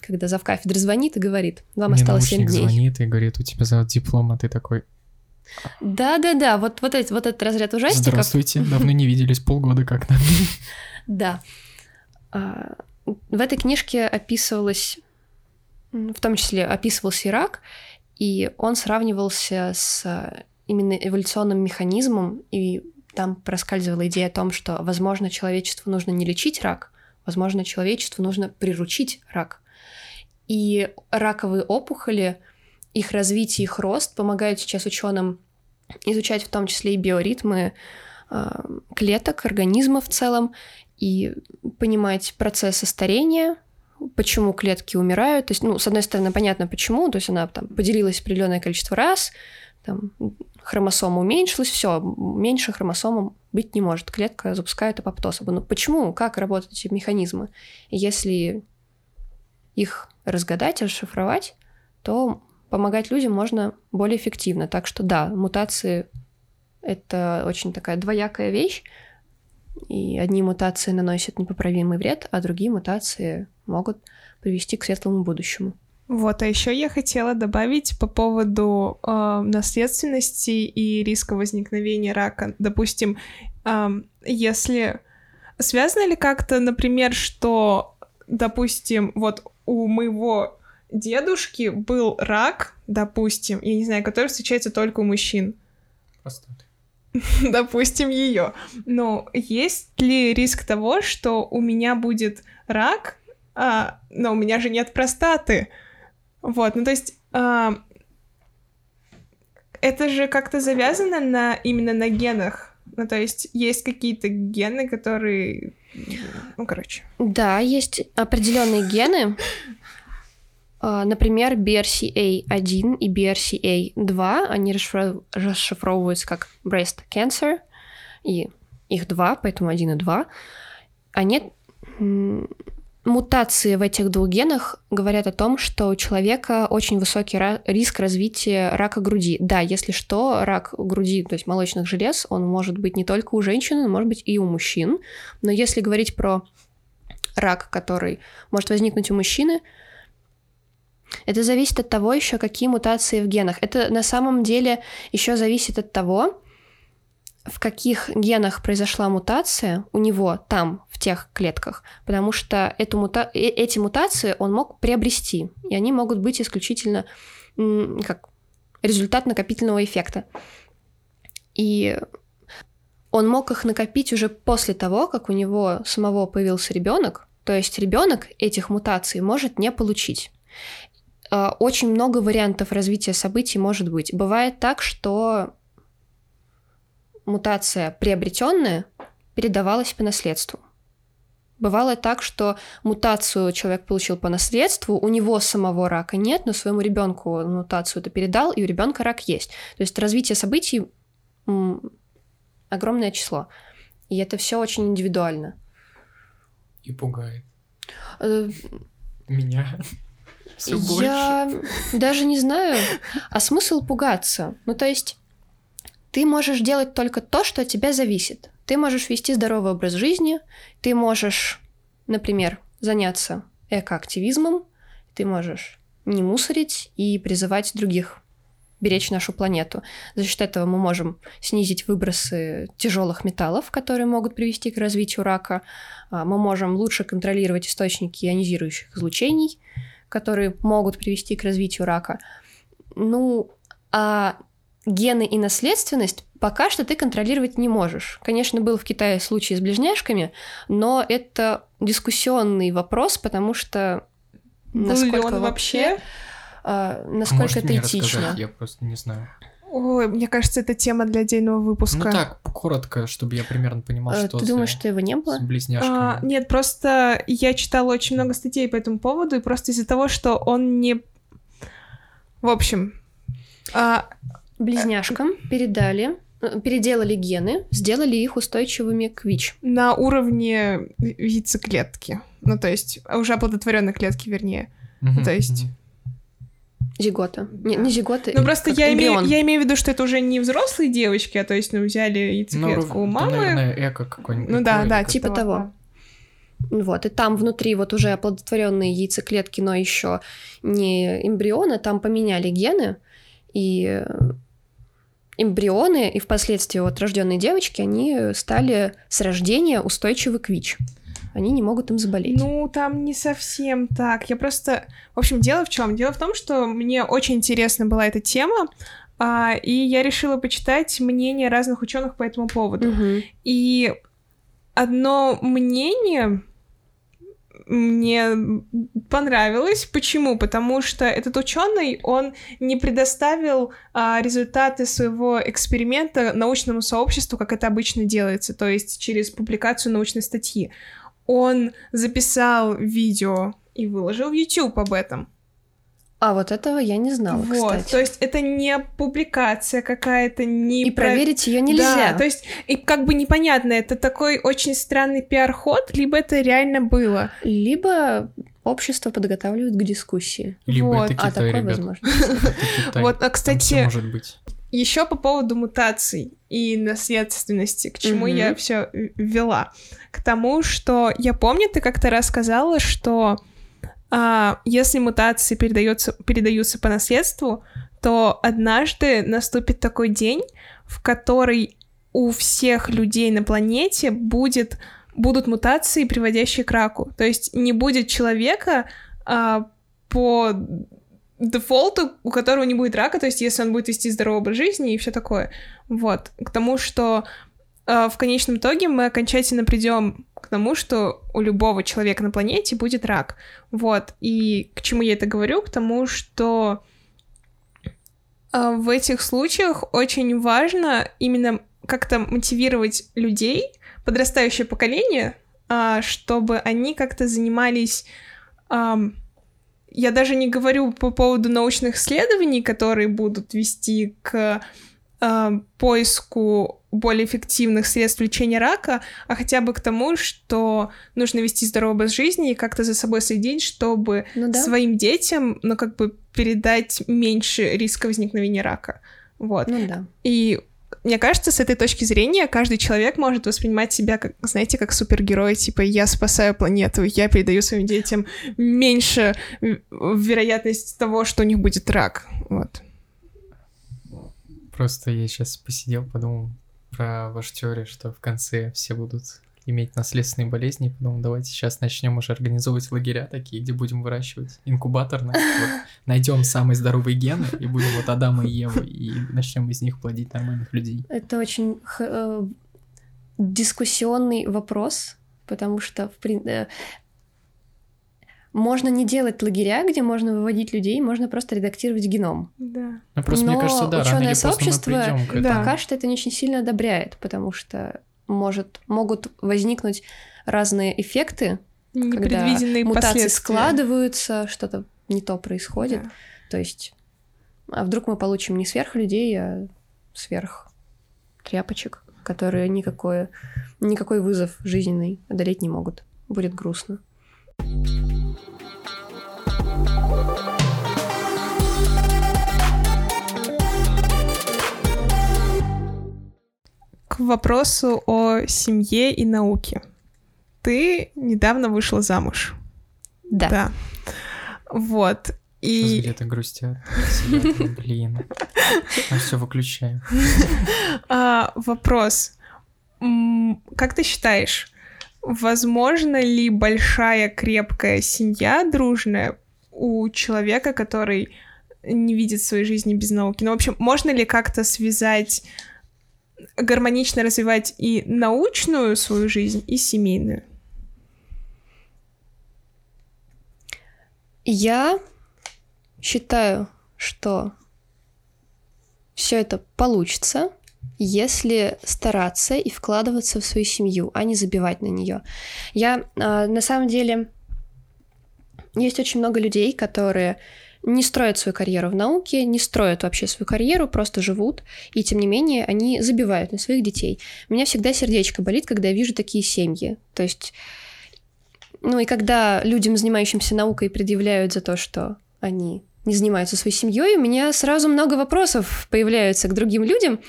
когда завкафедры звонит и говорит, вам Мне осталось 7 научник дней. звонит и говорит, у тебя за диплом, а ты такой, Да-да-да, вот, вот, эти, вот этот разряд ужастиков. здравствуйте, давно не виделись, полгода как-то. Да. А, В этой книжке описывалось, в том числе описывался Ирак, и он сравнивался с а, именно эволюционным механизмом, и там проскальзывала идея о том, что, возможно, человечеству нужно не лечить рак, возможно, человечеству нужно приручить рак. И раковые опухоли, их развитие, их рост помогают сейчас ученым изучать в том числе и биоритмы а, клеток, организма в целом, и понимать процессы старения, почему клетки умирают. То есть, ну, с одной стороны, понятно почему, то есть она там поделилась определенное количество раз, там хромосома уменьшилась, все, меньше хромосомам быть не может. Клетка запускает апоптоз. Но почему, как работают эти механизмы? Если их разгадать, расшифровать, то помогать людям можно более эффективно. Так что да, мутации — это очень такая двоякая вещь, и одни мутации наносят непоправимый вред, а другие мутации могут привести к светлому будущему. Вот, а еще я хотела добавить по поводу э, наследственности и риска возникновения рака. Допустим, ам, если связано ли как-то, например, что, допустим, вот у моего дедушки был рак, допустим, я не знаю, который встречается только у мужчин. допустим, ее. Но есть ли риск того, что у меня будет рак, а, но у меня же нет простаты? Вот, ну то есть а, это же как-то завязано на именно на генах. Ну, то есть есть какие-то гены, которые... Ну, короче. Да, есть определенные гены, а, например, BRCA1 и BRCA2, они расшифров- расшифровываются как breast cancer, и их два, поэтому один и два. Они мутации в этих двух генах говорят о том, что у человека очень высокий риск развития рака груди. Да, если что, рак груди, то есть молочных желез, он может быть не только у женщин, он может быть и у мужчин. Но если говорить про рак, который может возникнуть у мужчины, это зависит от того еще, какие мутации в генах. Это на самом деле еще зависит от того, в каких генах произошла мутация у него там, в тех клетках, потому что эту мута... э- эти мутации он мог приобрести, и они могут быть исключительно как результат накопительного эффекта. И он мог их накопить уже после того, как у него самого появился ребенок, то есть ребенок этих мутаций может не получить. Э, Очень много вариантов развития событий может быть. Бывает так, что мутация приобретенная передавалась по наследству. Бывало так, что мутацию человек получил по наследству, у него самого рака нет, но своему ребенку мутацию это передал, и у ребенка рак есть. То есть развитие событий огромное число. И это все очень индивидуально. И пугает Э, меня все больше. Я даже не знаю, а смысл пугаться? Ну, то есть ты можешь делать только то, что от тебя зависит. Ты можешь вести здоровый образ жизни, ты можешь, например, заняться экоактивизмом, ты можешь не мусорить и призывать других беречь нашу планету. За счет этого мы можем снизить выбросы тяжелых металлов, которые могут привести к развитию рака. А, Мы можем лучше контролировать источники ионизирующих излучений, которые могут привести к развитию рака. Ну, а гены и наследственность пока что ты контролировать не можешь. Конечно, был в Китае случай с ближняшками, но это дискуссионный вопрос, потому что Был ли насколько он вообще, а, насколько Можете это мне этично. рассказать? Я просто не знаю. Ой, мне кажется, это тема для отдельного выпуска. Ну так, коротко, чтобы я примерно понимал, Э, что Ты с- думаешь, что его не с было? близняшками. А, нет, просто я читала очень много статей по этому поводу, и просто из-за того, что он не... В общем, а, Близняшкам передали, переделали гены, сделали их устойчивыми к ВИЧ. на уровне яйцеклетки. Ну, то есть, уже оплодотворенной клетки, вернее. Мгм, то есть- мгм. Зигота. Не, не зигота. Ну, просто я имею, я имею в виду, что это уже не взрослые девочки, а то есть, ну, взяли Ну, яйцеклетку у это, мамы. наверное, эко какой-нибудь. ну да, да, как- типа того. Вот, и там внутри вот уже оплодотворенные яйцеклетки, но еще не эмбрионы, там поменяли гены, и э, эмбрионы и впоследствии вот рожденные девочки, они стали с рождения устойчивы к ВИЧ. Они не могут им заболеть. Ну, там не совсем так. Я просто... В общем, дело в чем? Дело в том, что мне очень интересна была эта тема, а, и я решила почитать мнения разных ученых по этому поводу. Мгм. И одно мнение мне понравилось. Почему? Потому что этот ученый, он не предоставил а, результаты своего эксперимента научному сообществу, как это обычно делается, то есть через публикацию научной статьи. Он записал видео и выложил в YouTube об этом. А вот этого я не знала, вот, кстати. то есть это не публикация какая-то, не И про- проверить ее нельзя. да, то есть, и как бы непонятно, это такой очень странный пиар-ход, либо это реально было. Либо общество подготавливает к дискуссии. Либо Вот. это А Китай, такое ребят. возможно. Это. Вот, а, кстати, может быть. еще по поводу мутаций и наследственности, к чему я все вела. К тому, что я помню, ты как-то рассказала, что а, если мутации передаются, передаются по наследству, то однажды наступит такой день, в который у всех людей на планете будет, будут мутации, приводящие к раку. То есть не будет человека а, по дефолту, у которого не будет рака, то есть если он будет вести здоровый образ жизни и все такое. Вот. К тому, что э, в конечном итоге мы окончательно придем к тому, что у любого человека на планете будет рак. Вот. И к чему я это говорю? К тому, что э, в этих случаях очень важно именно как-то мотивировать людей, подрастающее поколение, а, чтобы они как-то занимались я даже не говорю по поводу научных исследований, которые будут вести к э, поиску более эффективных средств лечения рака, а хотя бы к тому, что нужно вести здоровый образ жизни и как-то за собой следить, чтобы Ну да. своим детям, ну, как бы передать меньше риска возникновения рака. Вот. Ну да. И мне кажется, с этой точки зрения каждый человек может воспринимать себя, как, знаете, как супергерой, типа я спасаю планету, я передаю своим детям меньше в- вероятность того, что у них будет рак. Вот. Просто я сейчас посидел, подумал, про вашу теорию, что в конце все будут иметь наследственные болезни. Потом давайте сейчас начнем уже организовывать лагеря такие, где будем выращивать инкубаторные. Найдем самые здоровые гены и будем вот Адама и Еву, и начнем из них плодить нормальных людей. Это очень э, дискуссионный вопрос, потому что в прин- э, можно не делать лагеря, где можно выводить людей, можно просто редактировать геном. Да. Ну, просто мне Но кажется, да, ученое сообщество. Да. Пока что это не очень сильно одобряет, потому что может, могут возникнуть разные эффекты, когда Непредвиденные мутации последствия. складываются, что-то не то происходит. Да. То есть, а вдруг мы получим не сверхлюдей, а сверх тряпочек, которые никакое, никакой вызов жизненный одолеть не могут. Будет грустно. К вопросу о семье и науке. Ты недавно вышла замуж. Да. Да. Вот. Сейчас И где-то грустят. Блин. Ну все, выключаем. а, вопрос. Как ты считаешь, возможно ли большая крепкая семья дружная у человека, который не видит своей жизни без науки? Ну, в общем, можно ли как-то связать, гармонично развивать и научную свою жизнь, и семейную? Я считаю, что все это получится, если стараться и вкладываться в свою семью, а не забивать на нее. Я а, на самом деле есть очень много людей, которые не строят свою карьеру в науке, не строят вообще свою карьеру, просто живут, и тем не менее они забивают на своих детей. У меня всегда сердечко болит, когда я вижу такие семьи. То есть ну и когда людям, занимающимся наукой, предъявляют за то, что они не занимаются своей семьей, у меня сразу много вопросов появляются к другим людям.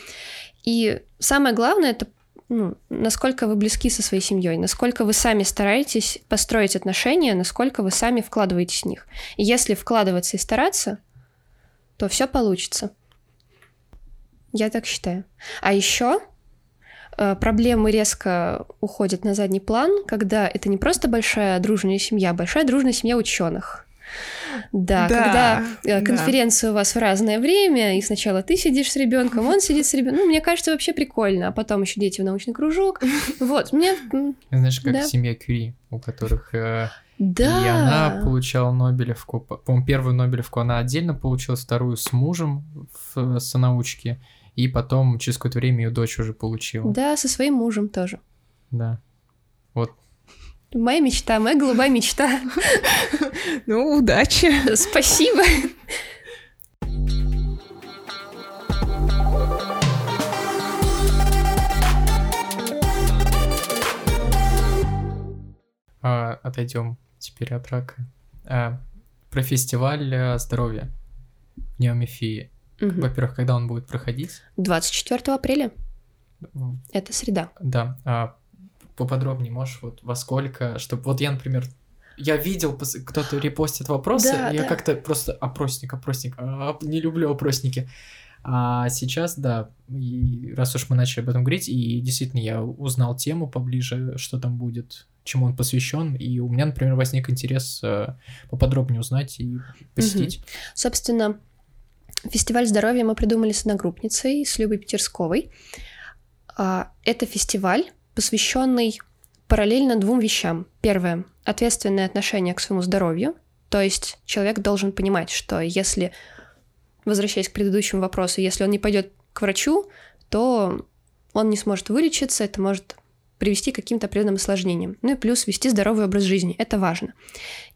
И самое главное это ну, насколько вы близки со своей семьей, насколько вы сами стараетесь построить отношения, насколько вы сами вкладываетесь в них. И если вкладываться и стараться, то все получится. Я так считаю. А еще э, проблемы резко уходят на задний план, когда это не просто большая дружная семья, а большая дружная семья ученых. Да, Да, когда э, да. конференция у вас в разное время, и сначала ты сидишь с ребенком, он сидит с ребенком. Ну, мне кажется, вообще прикольно. А потом еще дети в научный кружок. Вот, мне. Знаешь, как Да. семья Кюри, у которых э, Да. И она получала Нобелевку. По- По-моему, первую Нобелевку она отдельно получила, вторую с мужем в сонаучке. И потом, через какое-то время, ее дочь уже получила. Да, со своим мужем тоже. Да. Вот. Моя мечта, моя голубая мечта. Ну, удачи. Спасибо. А, отойдем теперь от рака. А, про фестиваль э, здоровья в Неомифии. Мгм. Во-первых, когда он будет проходить? 24 апреля. Это среда. Да. А, поподробнее можешь, вот во сколько, чтобы... Вот я, например, я видел, кто-то репостит вопросы, Да, я да. как-то просто опросник, опросник, а, не люблю опросники. А сейчас, да, и раз уж мы начали об этом говорить, и действительно я узнал тему поближе, что там будет, чему он посвящен, и у меня, например, возник интерес э, поподробнее узнать и посетить. Собственно, фестиваль здоровья мы придумали с одногруппницей, с Любой Петерсковой. А, Это фестиваль, посвященный параллельно двум вещам. Первое — ответственное отношение к своему здоровью. То есть человек должен понимать, что если, возвращаясь к предыдущему вопросу, если он не пойдет к врачу, то он не сможет вылечиться, это может привести к каким-то определенным осложнениям. Ну и плюс вести здоровый образ жизни. Это важно.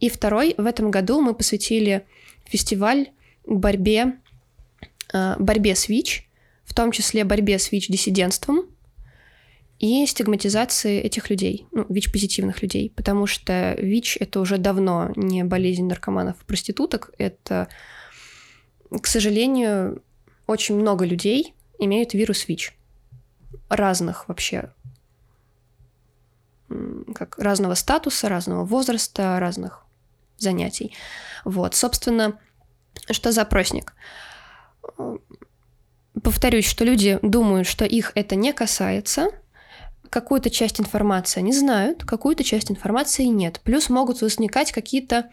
И второй, в этом году мы посвятили фестиваль борьбе, э, борьбе с ВИЧ, в том числе борьбе с ВИЧ-диссидентством и стигматизации этих людей, ну, ВИЧ-позитивных людей, потому что ВИЧ — это уже давно не болезнь наркоманов и проституток, это, к сожалению, очень много людей имеют вирус ВИЧ. Разных вообще как разного статуса, разного возраста, разных занятий. Вот, собственно, что за опросник? Повторюсь, что люди думают, что их это не касается, какую-то часть информации они знают, какую-то часть информации нет. Плюс могут возникать какие-то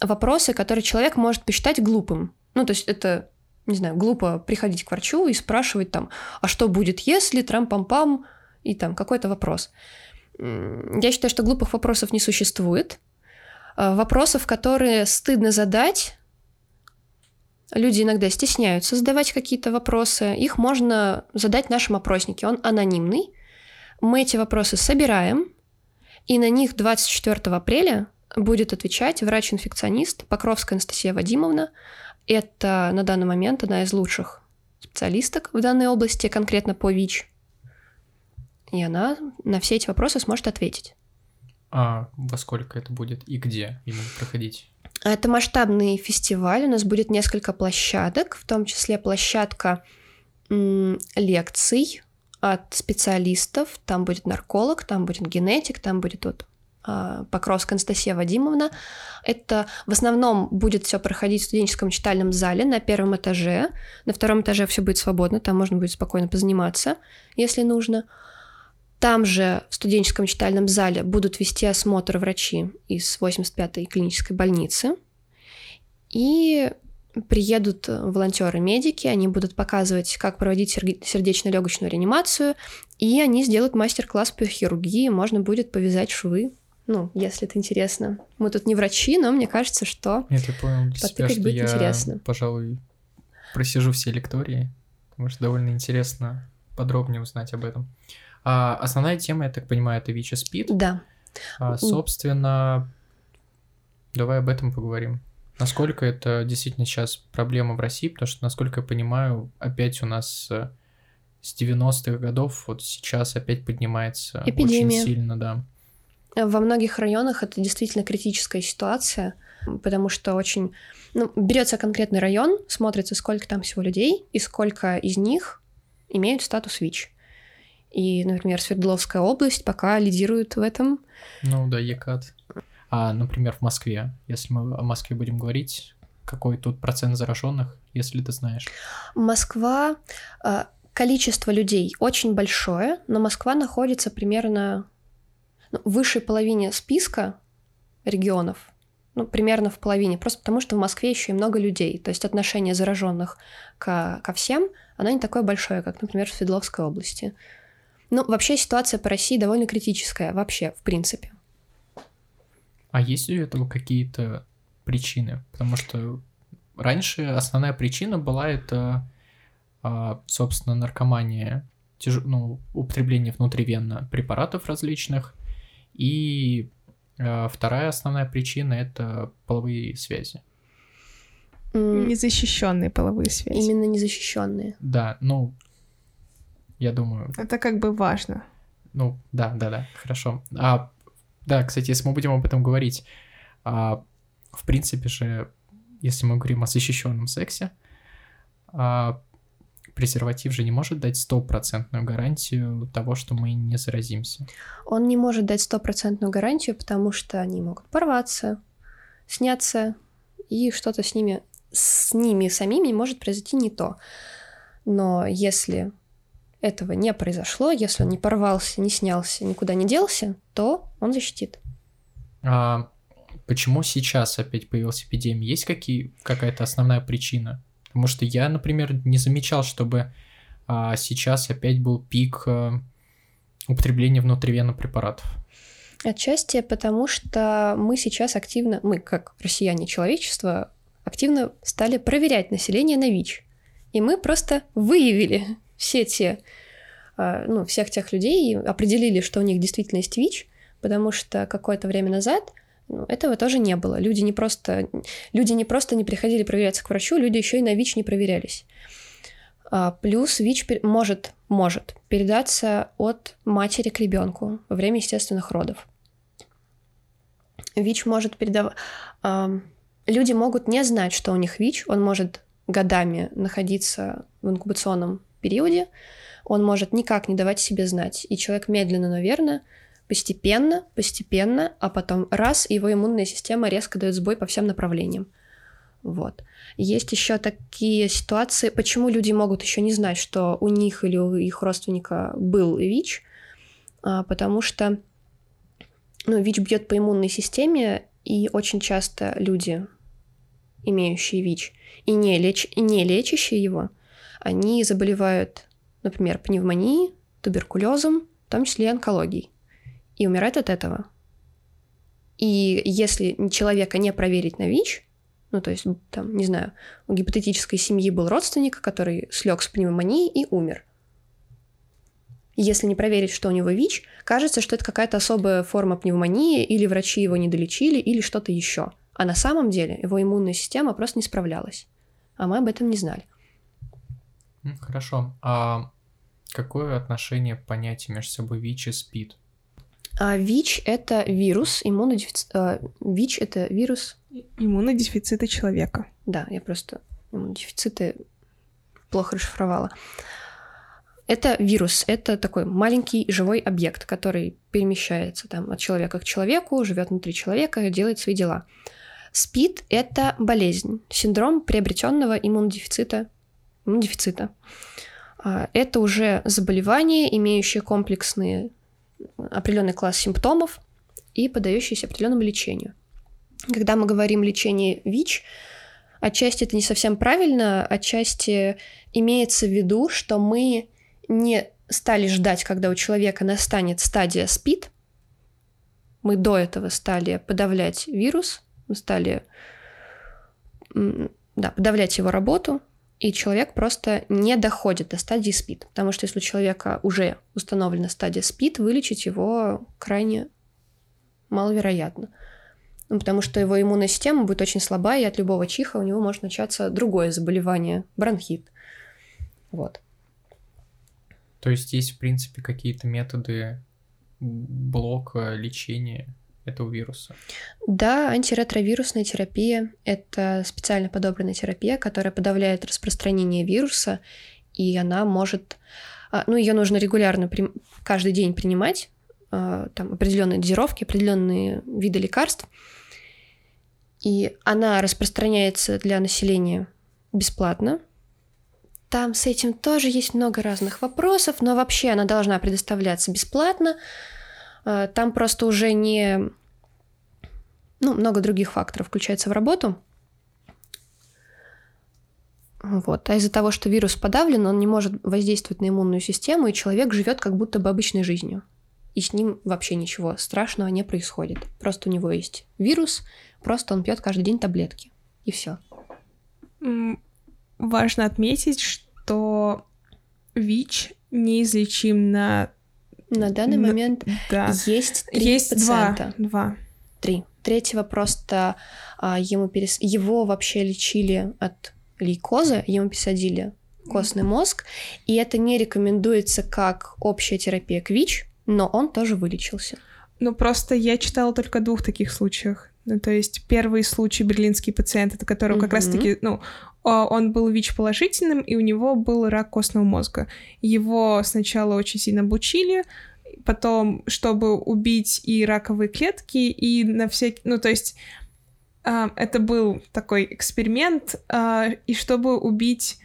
вопросы, которые человек может посчитать глупым. Ну, то есть это, не знаю, глупо приходить к врачу и спрашивать там, а что будет, если трам-пам-пам, и там какой-то вопрос. Я считаю, что глупых вопросов не существует. А, вопросов, которые стыдно задать, люди иногда стесняются задавать какие-то вопросы. Их можно задать в нашем опроснике. Он анонимный. Мы эти вопросы собираем, и на них 24 апреля будет отвечать врач-инфекционист Покровская Анастасия Вадимовна. Это на данный момент одна из лучших специалисток в данной области, конкретно по ВИЧ. И она на все эти вопросы сможет ответить. А во сколько это будет и где именно проходить? Это масштабный фестиваль, у нас будет несколько площадок, в том числе площадка лекций от специалистов. Там будет нарколог, там будет генетик, там будет вот а, Покровская Анастасия Вадимовна. Это в основном будет все проходить в студенческом читальном зале на первом этаже. На втором этаже все будет свободно, там можно будет спокойно позаниматься, если нужно. Там же в студенческом читальном зале будут вести осмотр врачи из 85-й клинической больницы. И приедут волонтеры-медики, они будут показывать, как проводить сердечно-легочную реанимацию, и они сделают мастер-класс по хирургии, можно будет повязать швы, ну, если это интересно. Мы тут не врачи, но мне кажется, что Нет, я понял для себя, что я, интересно. пожалуй, просижу все лектории, потому что довольно интересно подробнее узнать об этом. А, основная тема, я так понимаю, это ВИЧ и СПИД. Да. А, собственно, давай об этом поговорим. Насколько это действительно сейчас проблема в России, потому что, насколько я понимаю, опять у нас э, с 90-х годов вот сейчас опять поднимается Эпидемия. очень сильно, да. Во многих районах это действительно критическая ситуация, потому что очень... Ну, берется конкретный район, смотрится, сколько там всего людей, и сколько из них имеют статус ВИЧ. И, например, Свердловская область пока лидирует в этом. Ну да, Екат. А, например, в Москве, если мы о Москве будем говорить, какой тут процент зараженных, если ты знаешь? Москва, а, количество людей очень большое, но Москва находится примерно ну, в высшей половине списка регионов, ну, примерно в половине, просто потому что в Москве еще и много людей, то есть отношение зараженных ко, ко всем, оно не такое большое, как, например, в Свердловской области. Ну, вообще ситуация по России довольно критическая, вообще, в принципе. А есть ли у этого какие-то причины? Потому что раньше основная причина была это, а, собственно, наркомания, тяж... ну, употребление внутривенно препаратов различных, и а, вторая основная причина это половые связи. Незащищенные половые связи. Именно незащищенные. Да, ну, я думаю. Это как бы важно. Ну, да, да, да, хорошо. А, да, кстати, если мы будем об этом говорить, а, в принципе же, если мы говорим о защищенном сексе, а, презерватив же не может дать стопроцентную гарантию того, что мы не заразимся. Он не может дать стопроцентную гарантию, потому что они могут порваться, сняться, и что-то с ними, с ними самими может произойти не то. Но если этого не произошло, если он не порвался, не снялся, никуда не делся, то он защитит. А почему сейчас опять появилась эпидемия? Есть какие, какая-то основная причина? Потому что я, например, не замечал, чтобы а, сейчас опять был пик а, употребления внутривенных препаратов. Отчасти потому, что мы сейчас активно, мы как россияне человечества, активно стали проверять население на ВИЧ. И мы просто выявили все те, а, ну, всех тех людей определили, что у них действительно есть ВИЧ, потому что какое-то время назад ну, этого тоже не было. Люди не просто, люди не просто не приходили проверяться к врачу, люди еще и на ВИЧ не проверялись. А, плюс ВИЧ может, может передаться от матери к ребенку во время естественных родов. ВИЧ может передавать... Люди могут не знать, что у них ВИЧ, он может годами находиться в инкубационном периоде, он может никак не давать себе знать. И человек медленно, наверное, постепенно, постепенно, а потом раз, его иммунная система резко дает сбой по всем направлениям. Вот. Есть еще такие ситуации, почему люди могут еще не знать, что у них или у их родственника был ВИЧ, а, потому что ну, ВИЧ бьет по иммунной системе, и очень часто люди, имеющие ВИЧ и не, леч... и не лечащие его, они заболевают, например, пневмонией, туберкулезом, в том числе и онкологией, и умирают от этого. И если человека не проверить на ВИЧ, ну, то есть, там, не знаю, у гипотетической семьи был родственник, который слег с пневмонией и умер. Если не проверить, что у него ВИЧ, кажется, что это какая-то особая форма пневмонии, или врачи его не долечили, или что-то еще. А на самом деле его иммунная система просто не справлялась. А мы об этом не знали. Хорошо. А какое отношение понятия между собой ВИЧ и СПИД? А ВИЧ — это вирус, иммунодефицит... А, ВИЧ — это вирус... Иммунодефицита человека. Да, я просто иммунодефициты плохо расшифровала. Это вирус, это такой маленький живой объект, который перемещается там, от человека к человеку, живет внутри человека, делает свои дела. СПИД – это болезнь, синдром приобретенного иммунодефицита. Иммунодефицита. А, это уже заболевание, имеющее комплексные определенный класс симптомов и поддающиеся определенному лечению. Когда мы говорим лечение ВИЧ, отчасти это не совсем правильно, отчасти имеется в виду, что мы не стали ждать, когда у человека настанет стадия СПИД. Мы до этого стали подавлять вирус, мы стали да, подавлять его работу, и человек просто не доходит до стадии СПИД. Потому что если у человека уже установлена стадия СПИД, вылечить его крайне маловероятно. Ну, потому что его иммунная система будет очень слабая, и от любого чиха у него может начаться другое заболевание, бронхит. Вот. То есть есть, в принципе, какие-то методы блока лечения этого вируса? Да, антиретровирусная терапия – это специально подобранная терапия, которая подавляет распространение вируса, и она может, а, ну, ее нужно регулярно каждый день принимать, а, там определенные дозировки, определенные виды лекарств, и она распространяется для населения бесплатно. Там с этим тоже есть много разных вопросов, но вообще она должна предоставляться бесплатно. А, там просто уже не ну, много других факторов включается в работу. Вот. А из-за того, что вирус подавлен, он не может воздействовать на иммунную систему, и человек живет как будто бы обычной жизнью. И с ним вообще ничего страшного не происходит. Просто у него есть вирус, просто он пьет каждый день таблетки. И все. Важно отметить, что ВИЧ неизлечим на... На данный на... момент да. есть три есть пациента. Два. два. Три. Третьего просто а, ему перес... его вообще лечили от лейкоза, ему пересадили костный мозг, и это не рекомендуется как общая терапия к ВИЧ, но он тоже вылечился. Ну, просто я читала только о двух таких случаях. Ну, то есть первый случай берлинский пациент, это которого mm-hmm. как раз-таки, ну, он был ВИЧ-положительным, и у него был рак костного мозга. Его сначала очень сильно обучили, потом, чтобы убить и раковые клетки, и на всякий... Ну, то есть э, это был такой эксперимент, э, и чтобы убить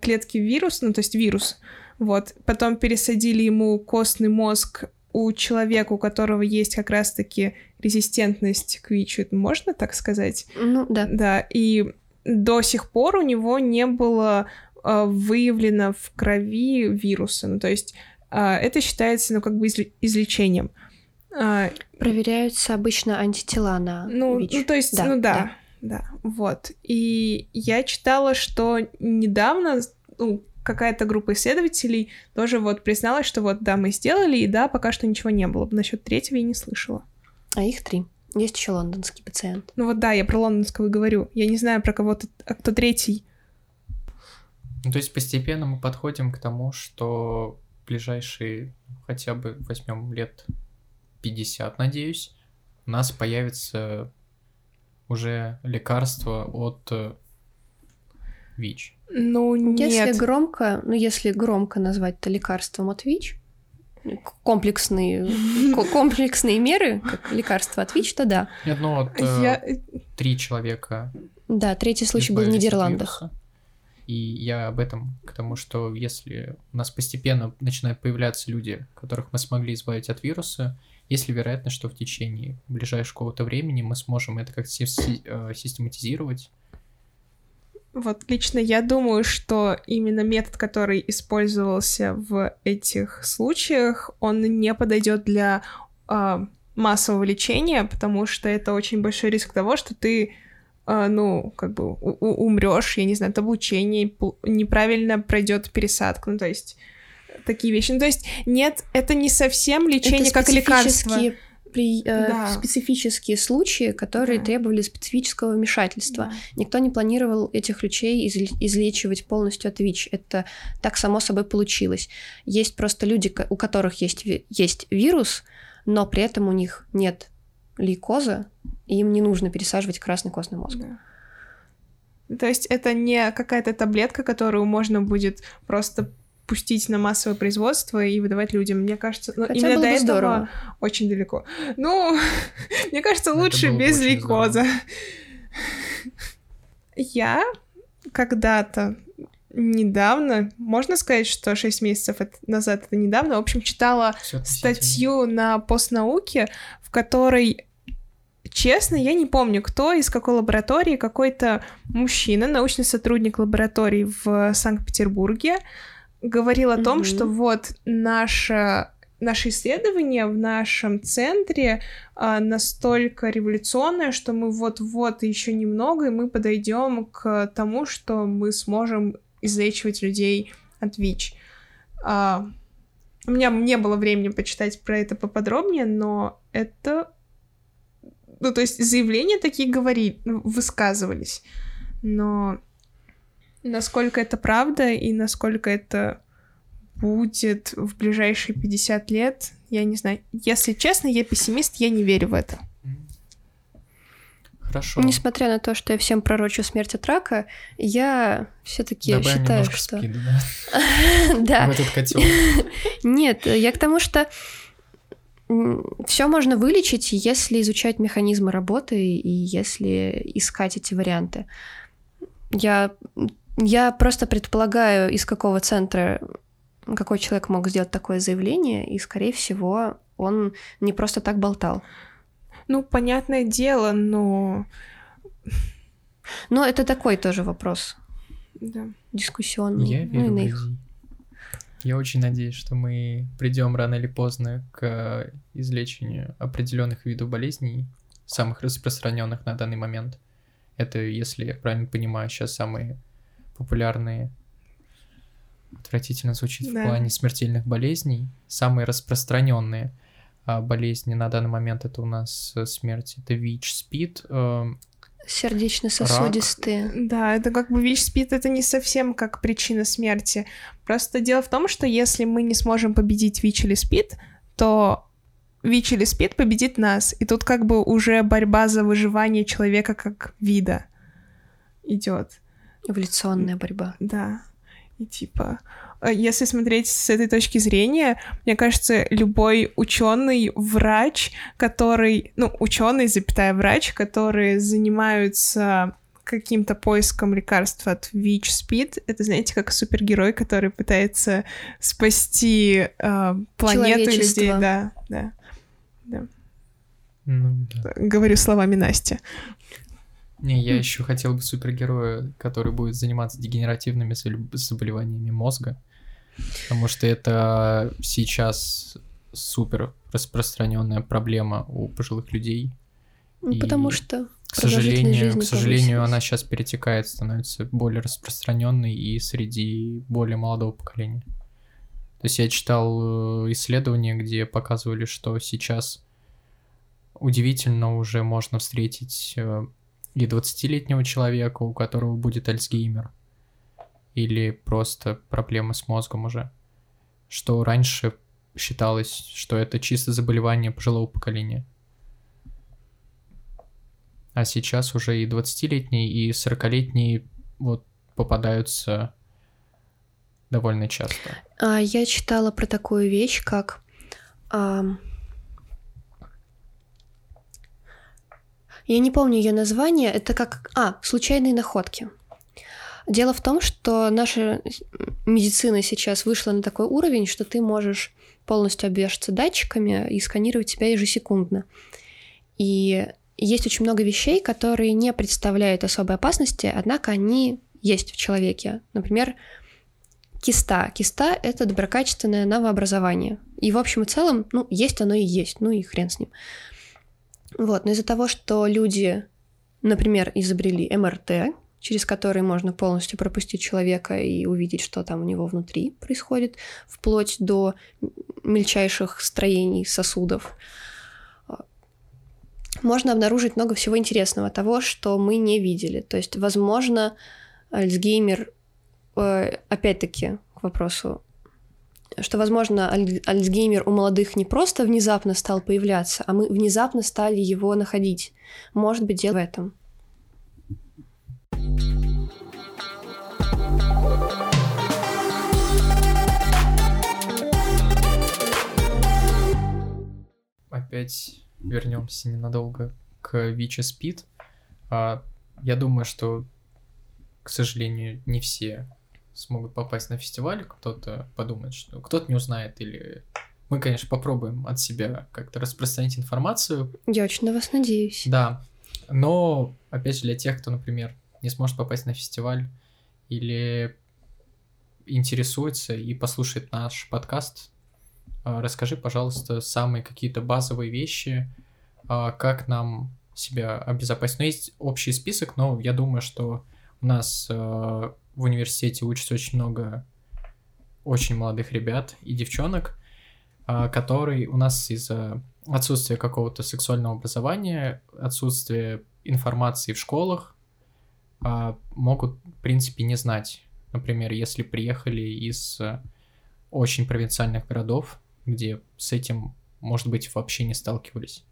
клетки вируса, ну, то есть вирус, вот, потом пересадили ему костный мозг у человека, у которого есть как раз-таки резистентность к ВИЧу, можно так сказать? Ну, да. Да, и до сих пор у него не было выявлено в крови вируса. Ну, то есть а, это считается, ну, как бы излечением. А, Проверяются обычно антитела на ну, ВИЧ. Ну, то есть, да, ну да, да, да, вот. И я читала, что недавно, ну, какая-то группа исследователей тоже вот призналась, что вот да, мы сделали, и да, пока что ничего не было. Насчет третьего я не слышала. А их три. Есть еще лондонский пациент. Ну вот да, я про лондонского и говорю. Я не знаю про кого-то, а кто третий. Ну, то есть постепенно мы подходим к тому, что ближайшие хотя бы возьмем лет 50, надеюсь, у нас появится уже лекарство от э, ВИЧ. Ну, нет. Если громко, ну, если громко назвать это лекарством от ВИЧ, комплексные, комплексные меры, как лекарство от ВИЧ, то да. Нет, ну вот э, три человека Да, третий случай был в Нидерландах. И я об этом к тому, что если у нас постепенно начинают появляться люди, которых мы смогли избавить от вируса, есть ли вероятность, что в течение ближайшего какого-то времени мы сможем это как-то э, систематизировать? Вот лично я думаю, что именно метод, который использовался в этих случаях, он не подойдет для а, массового лечения, потому что это очень большой риск того, что ты, а, ну, как бы умрешь, я не знаю, от облучения, неправильно пройдет пересадка, ну, то есть такие вещи. Ну, то есть нет, это не совсем лечение Это как лекарство. Специфические при- э, Да. специфические случаи, которые Да. требовали специфического вмешательства. Да. Никто не планировал этих людей изл- излечивать полностью от ВИЧ. Это так само собой получилось. Есть просто люди, у которых есть, есть вирус, но при этом у них нет лейкоза, и им не нужно пересаживать красный костный мозг. Да. То есть это не какая-то таблетка, которую можно будет просто пустить на массовое производство и выдавать людям. Мне кажется, ну, Хотя именно было до бы этого здорово. очень далеко. Ну, мне кажется, лучше без лейкоза. Я когда-то недавно, можно сказать, что 6 месяцев назад это недавно, в общем, читала статью на постнауке, в которой, честно, я не помню, кто из какой лаборатории, какой-то мужчина, научный сотрудник лаборатории в Санкт-Петербурге, говорил о том, Мгм. что вот наше Наше исследование в нашем центре а, настолько революционное, что мы вот-вот еще немного, и мы подойдем к тому, что мы сможем излечивать людей от ВИЧ. А, у меня не было времени почитать про это поподробнее, но это... Ну, то есть заявления такие говори... ну, высказывались. Но насколько это правда и насколько это будет в ближайшие 50 лет, я не знаю. Если честно, я пессимист, я не верю в это. Хорошо. Несмотря на то, что я всем пророчу смерть от рака, я все-таки считаю, что... да, Да, в этот котел. Нет, я к тому, что все можно вылечить, если изучать механизмы работы и если искать эти варианты. Я, я просто предполагаю, из какого центра какой человек мог сделать такое заявление, и, скорее всего, он не просто так болтал. Ну, понятное дело, но... Но это такой тоже вопрос Да. дискуссионный. Я ну, и верю на их. Я очень надеюсь, что мы придем рано или поздно к излечению определенных видов болезней, самых распространенных на данный момент. Это, если я правильно понимаю, сейчас самые популярные, отвратительно звучит Да. в плане смертельных болезней, самые распространенные а, болезни на данный момент это у нас э, смерть, это ВИЧ, СПИД, эм, Сердечно-сосудистые. Да, это как бы ВИЧ-СПИД, это не совсем как причина смерти. Просто дело в том, что если мы не сможем победить ВИЧ или СПИД, то ВИЧ или СПИД победит нас. И тут как бы уже борьба за выживание человека как вида идет. Эволюционная борьба. Да. И типа, э, если смотреть с этой точки зрения, мне кажется, любой ученый, врач, который, ну, ученый, запятая врач, которые занимаются каким-то поиском лекарства от ВИЧ, СПИД, это, знаете, как супергерой, который пытается спасти э, планету людей. Человечество. Да, да. ну, да. Говорю словами Насти. Не, я еще хотел бы супергероя, который будет заниматься дегенеративными забол- заболеваниями мозга, потому что это сейчас супер распространенная проблема у пожилых людей. Ну, И, потому что К сожалению, к сожалению, она сейчас перетекает, становится более распространенной и среди более молодого поколения. То есть я читал э, исследования, где показывали, что сейчас удивительно уже можно встретить э, и 20-летнего человека, у которого будет Альцгеймер, или просто проблемы с мозгом уже. Что раньше считалось, что это чисто заболевание пожилого поколения. А сейчас уже и 20-летние, и 40-летние вот попадаются довольно часто. А, я читала про такую вещь, как Я не помню ее название. Это как... А, случайные находки. Дело в том, что наша медицина сейчас вышла на такой уровень, что ты можешь полностью обвешаться датчиками и сканировать себя ежесекундно. И есть очень много вещей, которые не представляют особой опасности, однако они есть в человеке. Например, киста. Киста — это доброкачественное новообразование. И в общем и целом, ну, есть оно и есть, ну и хрен с ним. Вот, но из-за того, что люди, например, изобрели МРТ, через который можно полностью пропустить человека и увидеть, что там у него внутри происходит, вплоть до мельчайших строений сосудов, можно обнаружить много всего интересного, того, что мы не видели. То есть, возможно, Альцгеймер, э, опять-таки, к вопросу что, возможно, Альцгеймер у молодых не просто внезапно стал появляться, а мы внезапно стали его находить. Может быть, дело в этом. Опять вернемся ненадолго к Вича Спид. А, я думаю, что, к сожалению, не все смогут попасть на фестиваль, кто-то подумает, что кто-то не узнает, или мы, конечно, попробуем от себя как-то распространить информацию. Я очень на вас надеюсь. Да, но, опять же, для тех, кто, например, не сможет попасть на фестиваль или интересуется и послушает наш подкаст, а, расскажи, пожалуйста, самые какие-то базовые вещи, а, как нам себя обезопасить. Ну, есть общий список, но я думаю, что у нас а, в университете учится очень много очень молодых ребят и девчонок, которые у нас из-за отсутствия какого-то сексуального образования, отсутствия информации в школах, могут, в принципе, не знать. Например, если приехали из очень провинциальных городов, где с этим, может быть, вообще не сталкивались.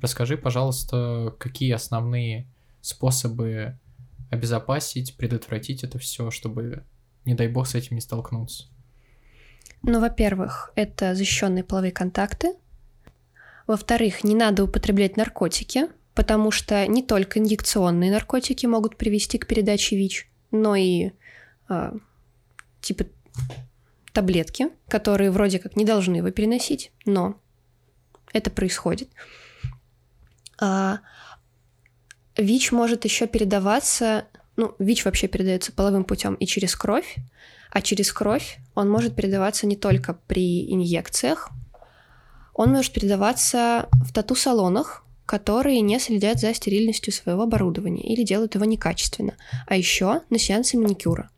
Расскажи, пожалуйста, какие основные способы обезопасить, предотвратить это все, чтобы, не дай бог, с этим не столкнуться? Ну, во-первых, это защищенные половые контакты. Во-вторых, не надо употреблять наркотики, потому что не только инъекционные наркотики могут привести к передаче ВИЧ, но и э, типа таблетки, которые вроде как не должны его переносить, но это происходит. А, ВИЧ может еще передаваться, ну, ВИЧ вообще передается половым путем и через кровь, а через кровь он может передаваться не только при инъекциях, он может передаваться в тату-салонах, которые не следят за стерильностью своего оборудования или делают его некачественно, а еще на сеансе маникюра.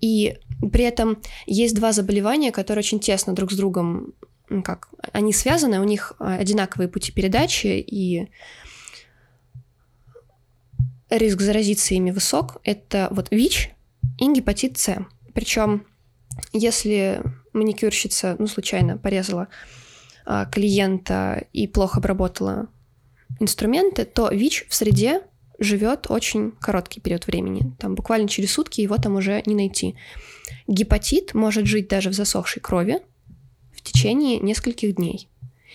И при этом есть два заболевания, которые очень тесно друг с другом, ну как, они связаны, у них а, одинаковые пути передачи, и риск заразиться ими высок. Это вот ВИЧ и гепатит С. Причем, если маникюрщица, ну, случайно порезала а, клиента и плохо обработала инструменты, то ВИЧ в среде живет очень короткий период времени. Там буквально через сутки его там уже не найти. Гепатит может жить даже в засохшей крови в течение нескольких дней.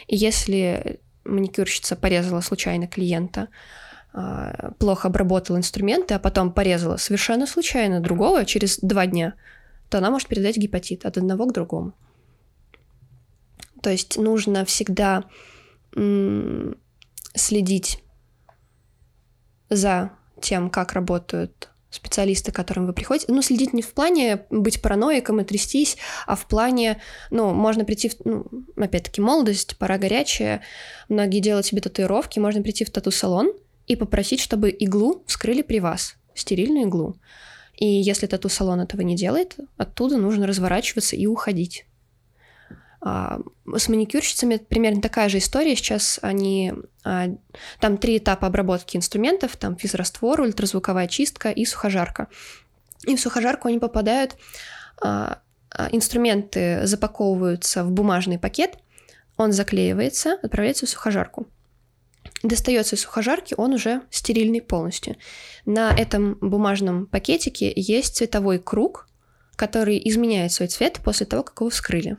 И если маникюрщица порезала случайно клиента, плохо обработала инструменты, а потом порезала совершенно случайно другого через два дня, то она может передать гепатит от одного к другому. То есть нужно всегда следить за тем, как работают специалисты, к которым вы приходите. Ну, следить не в плане быть параноиком и трястись, а в плане, ну, можно прийти, в, ну, опять-таки, молодость, пора горячая, многие делают себе татуировки, можно прийти в тату-салон и попросить, чтобы иглу вскрыли при вас, стерильную иглу. И если тату-салон этого не делает, оттуда нужно разворачиваться и уходить. А, с маникюрщицами примерно такая же история. Сейчас они... А, там три этапа обработки инструментов. Там физраствор, ультразвуковая чистка и сухожарка. И в сухожарку они попадают... А, инструменты запаковываются в бумажный пакет, он заклеивается, отправляется в сухожарку. Достается из сухожарки, он уже стерильный полностью. На этом бумажном пакетике есть цветовой круг, который изменяет свой цвет после того, как его вскрыли.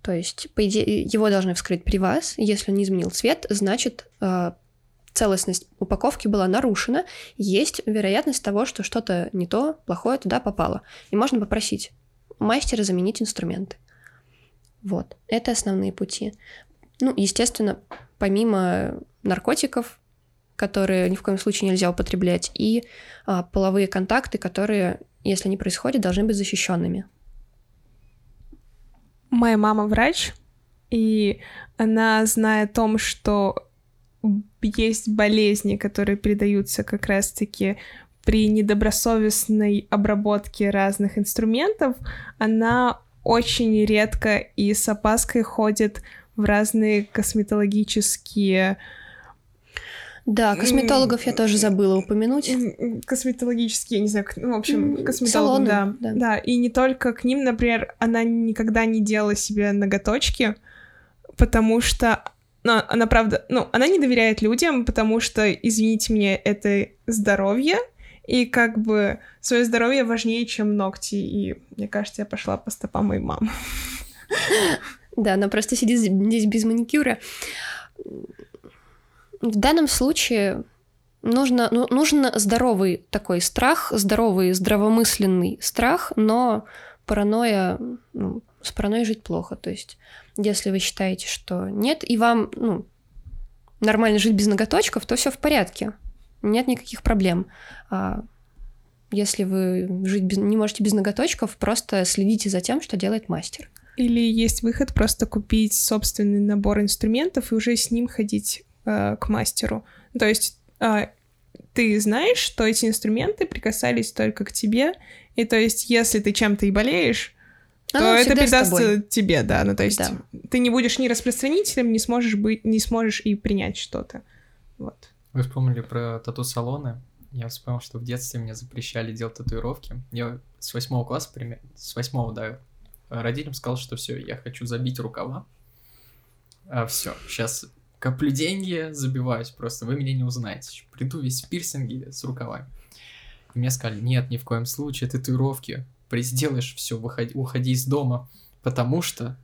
То есть, по идее, его должны вскрыть при вас. Если он не изменил цвет, значит, э, целостность упаковки была нарушена, есть вероятность того, что что-то не то, плохое туда попало. И можно попросить мастера заменить инструменты. Вот, это основные пути. Ну, естественно, помимо наркотиков, которые ни в коем случае нельзя употреблять, и а, половые контакты, которые, если они происходят, должны быть защищенными. Моя мама врач, и она, зная о том, что есть болезни, которые передаются как раз-таки при недобросовестной обработке разных инструментов, она очень редко и с опаской ходит в разные косметологические да, косметологов я тоже забыла упомянуть. Косметологические, не знаю, ну, в общем, косметологи, да, да. Да, и не только к ним, например, она никогда не делала себе ноготочки, потому что ну, она правда, ну, она не доверяет людям, потому что, извините меня, это здоровье, и как бы свое здоровье важнее, чем ногти, и мне кажется, я пошла по стопам моей мамы. Да, она просто сидит здесь без маникюра. В данном случае нужно, ну, нужен здоровый такой страх, здоровый, здравомысленный страх, но паранойя, ну, с паранойей жить плохо. То есть, если вы считаете, что нет, и вам ну, нормально жить без ноготочков, то все в порядке. Нет никаких проблем. А если вы жить без, не можете без ноготочков, просто следите за тем, что делает мастер. Или есть выход просто купить собственный набор инструментов и уже с ним ходить э, к мастеру. То есть э, ты знаешь, что эти инструменты прикасались только к тебе, и то есть если ты чем-то и болеешь, то Оно это передастся тебе, да. Ну то есть да. ты не будешь ни распространителем, не сможешь быть, не сможешь и принять что-то. Вот. Вы вспомнили про тату-салоны? Я вспомнил, что в детстве мне запрещали делать татуировки. Я с восьмого класса, примерно, с восьмого, да, родителям сказал, что все, я хочу забить рукава. А все, сейчас коплю деньги, забиваюсь просто, вы меня не узнаете. Приду весь в пирсинге с рукавами. И мне сказали, нет, ни в коем случае, татуировки. Сделаешь все, выходи, уходи из дома, потому что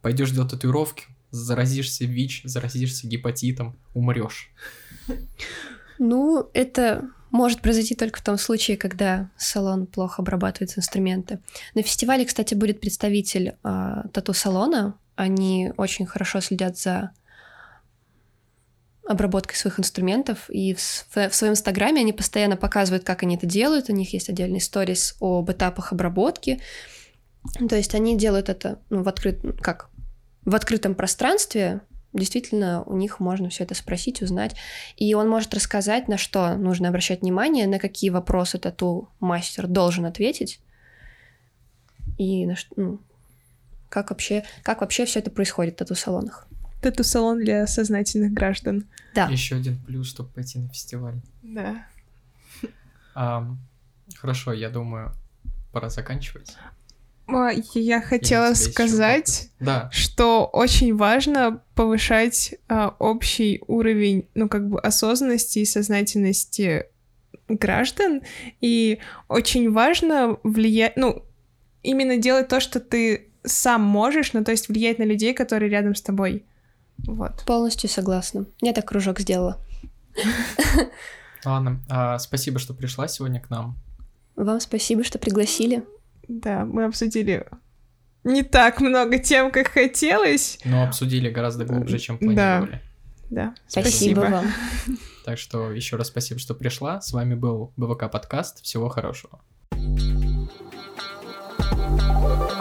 пойдешь делать татуировки, заразишься ВИЧ, заразишься гепатитом, умрешь. Ну, это может произойти только в том случае, когда салон плохо обрабатывает инструменты. На фестивале, кстати, будет представитель э, тату-салона. Они очень хорошо следят за обработкой своих инструментов, и в, в своем инстаграме они постоянно показывают, как они это делают, у них есть отдельный сторис об этапах обработки, то есть они делают это ну, в открыт, как в открытом пространстве, действительно у них можно все это спросить, узнать. И он может рассказать, на что нужно обращать внимание, на какие вопросы тату-мастер должен ответить. И на что, ну, как вообще, как вообще все это происходит в тату-салонах. Тату-салон для сознательных граждан. Да. Еще один плюс, чтобы пойти на фестиваль. Да. Хорошо, я думаю, пора заканчивать. Я хотела сказать, да. что очень важно повышать а, общий уровень, ну, как бы осознанности и сознательности граждан, и очень важно влиять, ну, именно делать то, что ты сам можешь, ну, то есть влиять на людей, которые рядом с тобой. Вот. Полностью согласна. Я так кружок сделала. Ладно, а, спасибо, что пришла сегодня к нам. Вам спасибо, что пригласили. Да, мы обсудили не так много тем, как хотелось. Но обсудили гораздо глубже, чем планировали. Да, да. Спасибо. спасибо вам. Так что еще раз спасибо, что пришла. С вами был БВК подкаст. Всего хорошего. thank you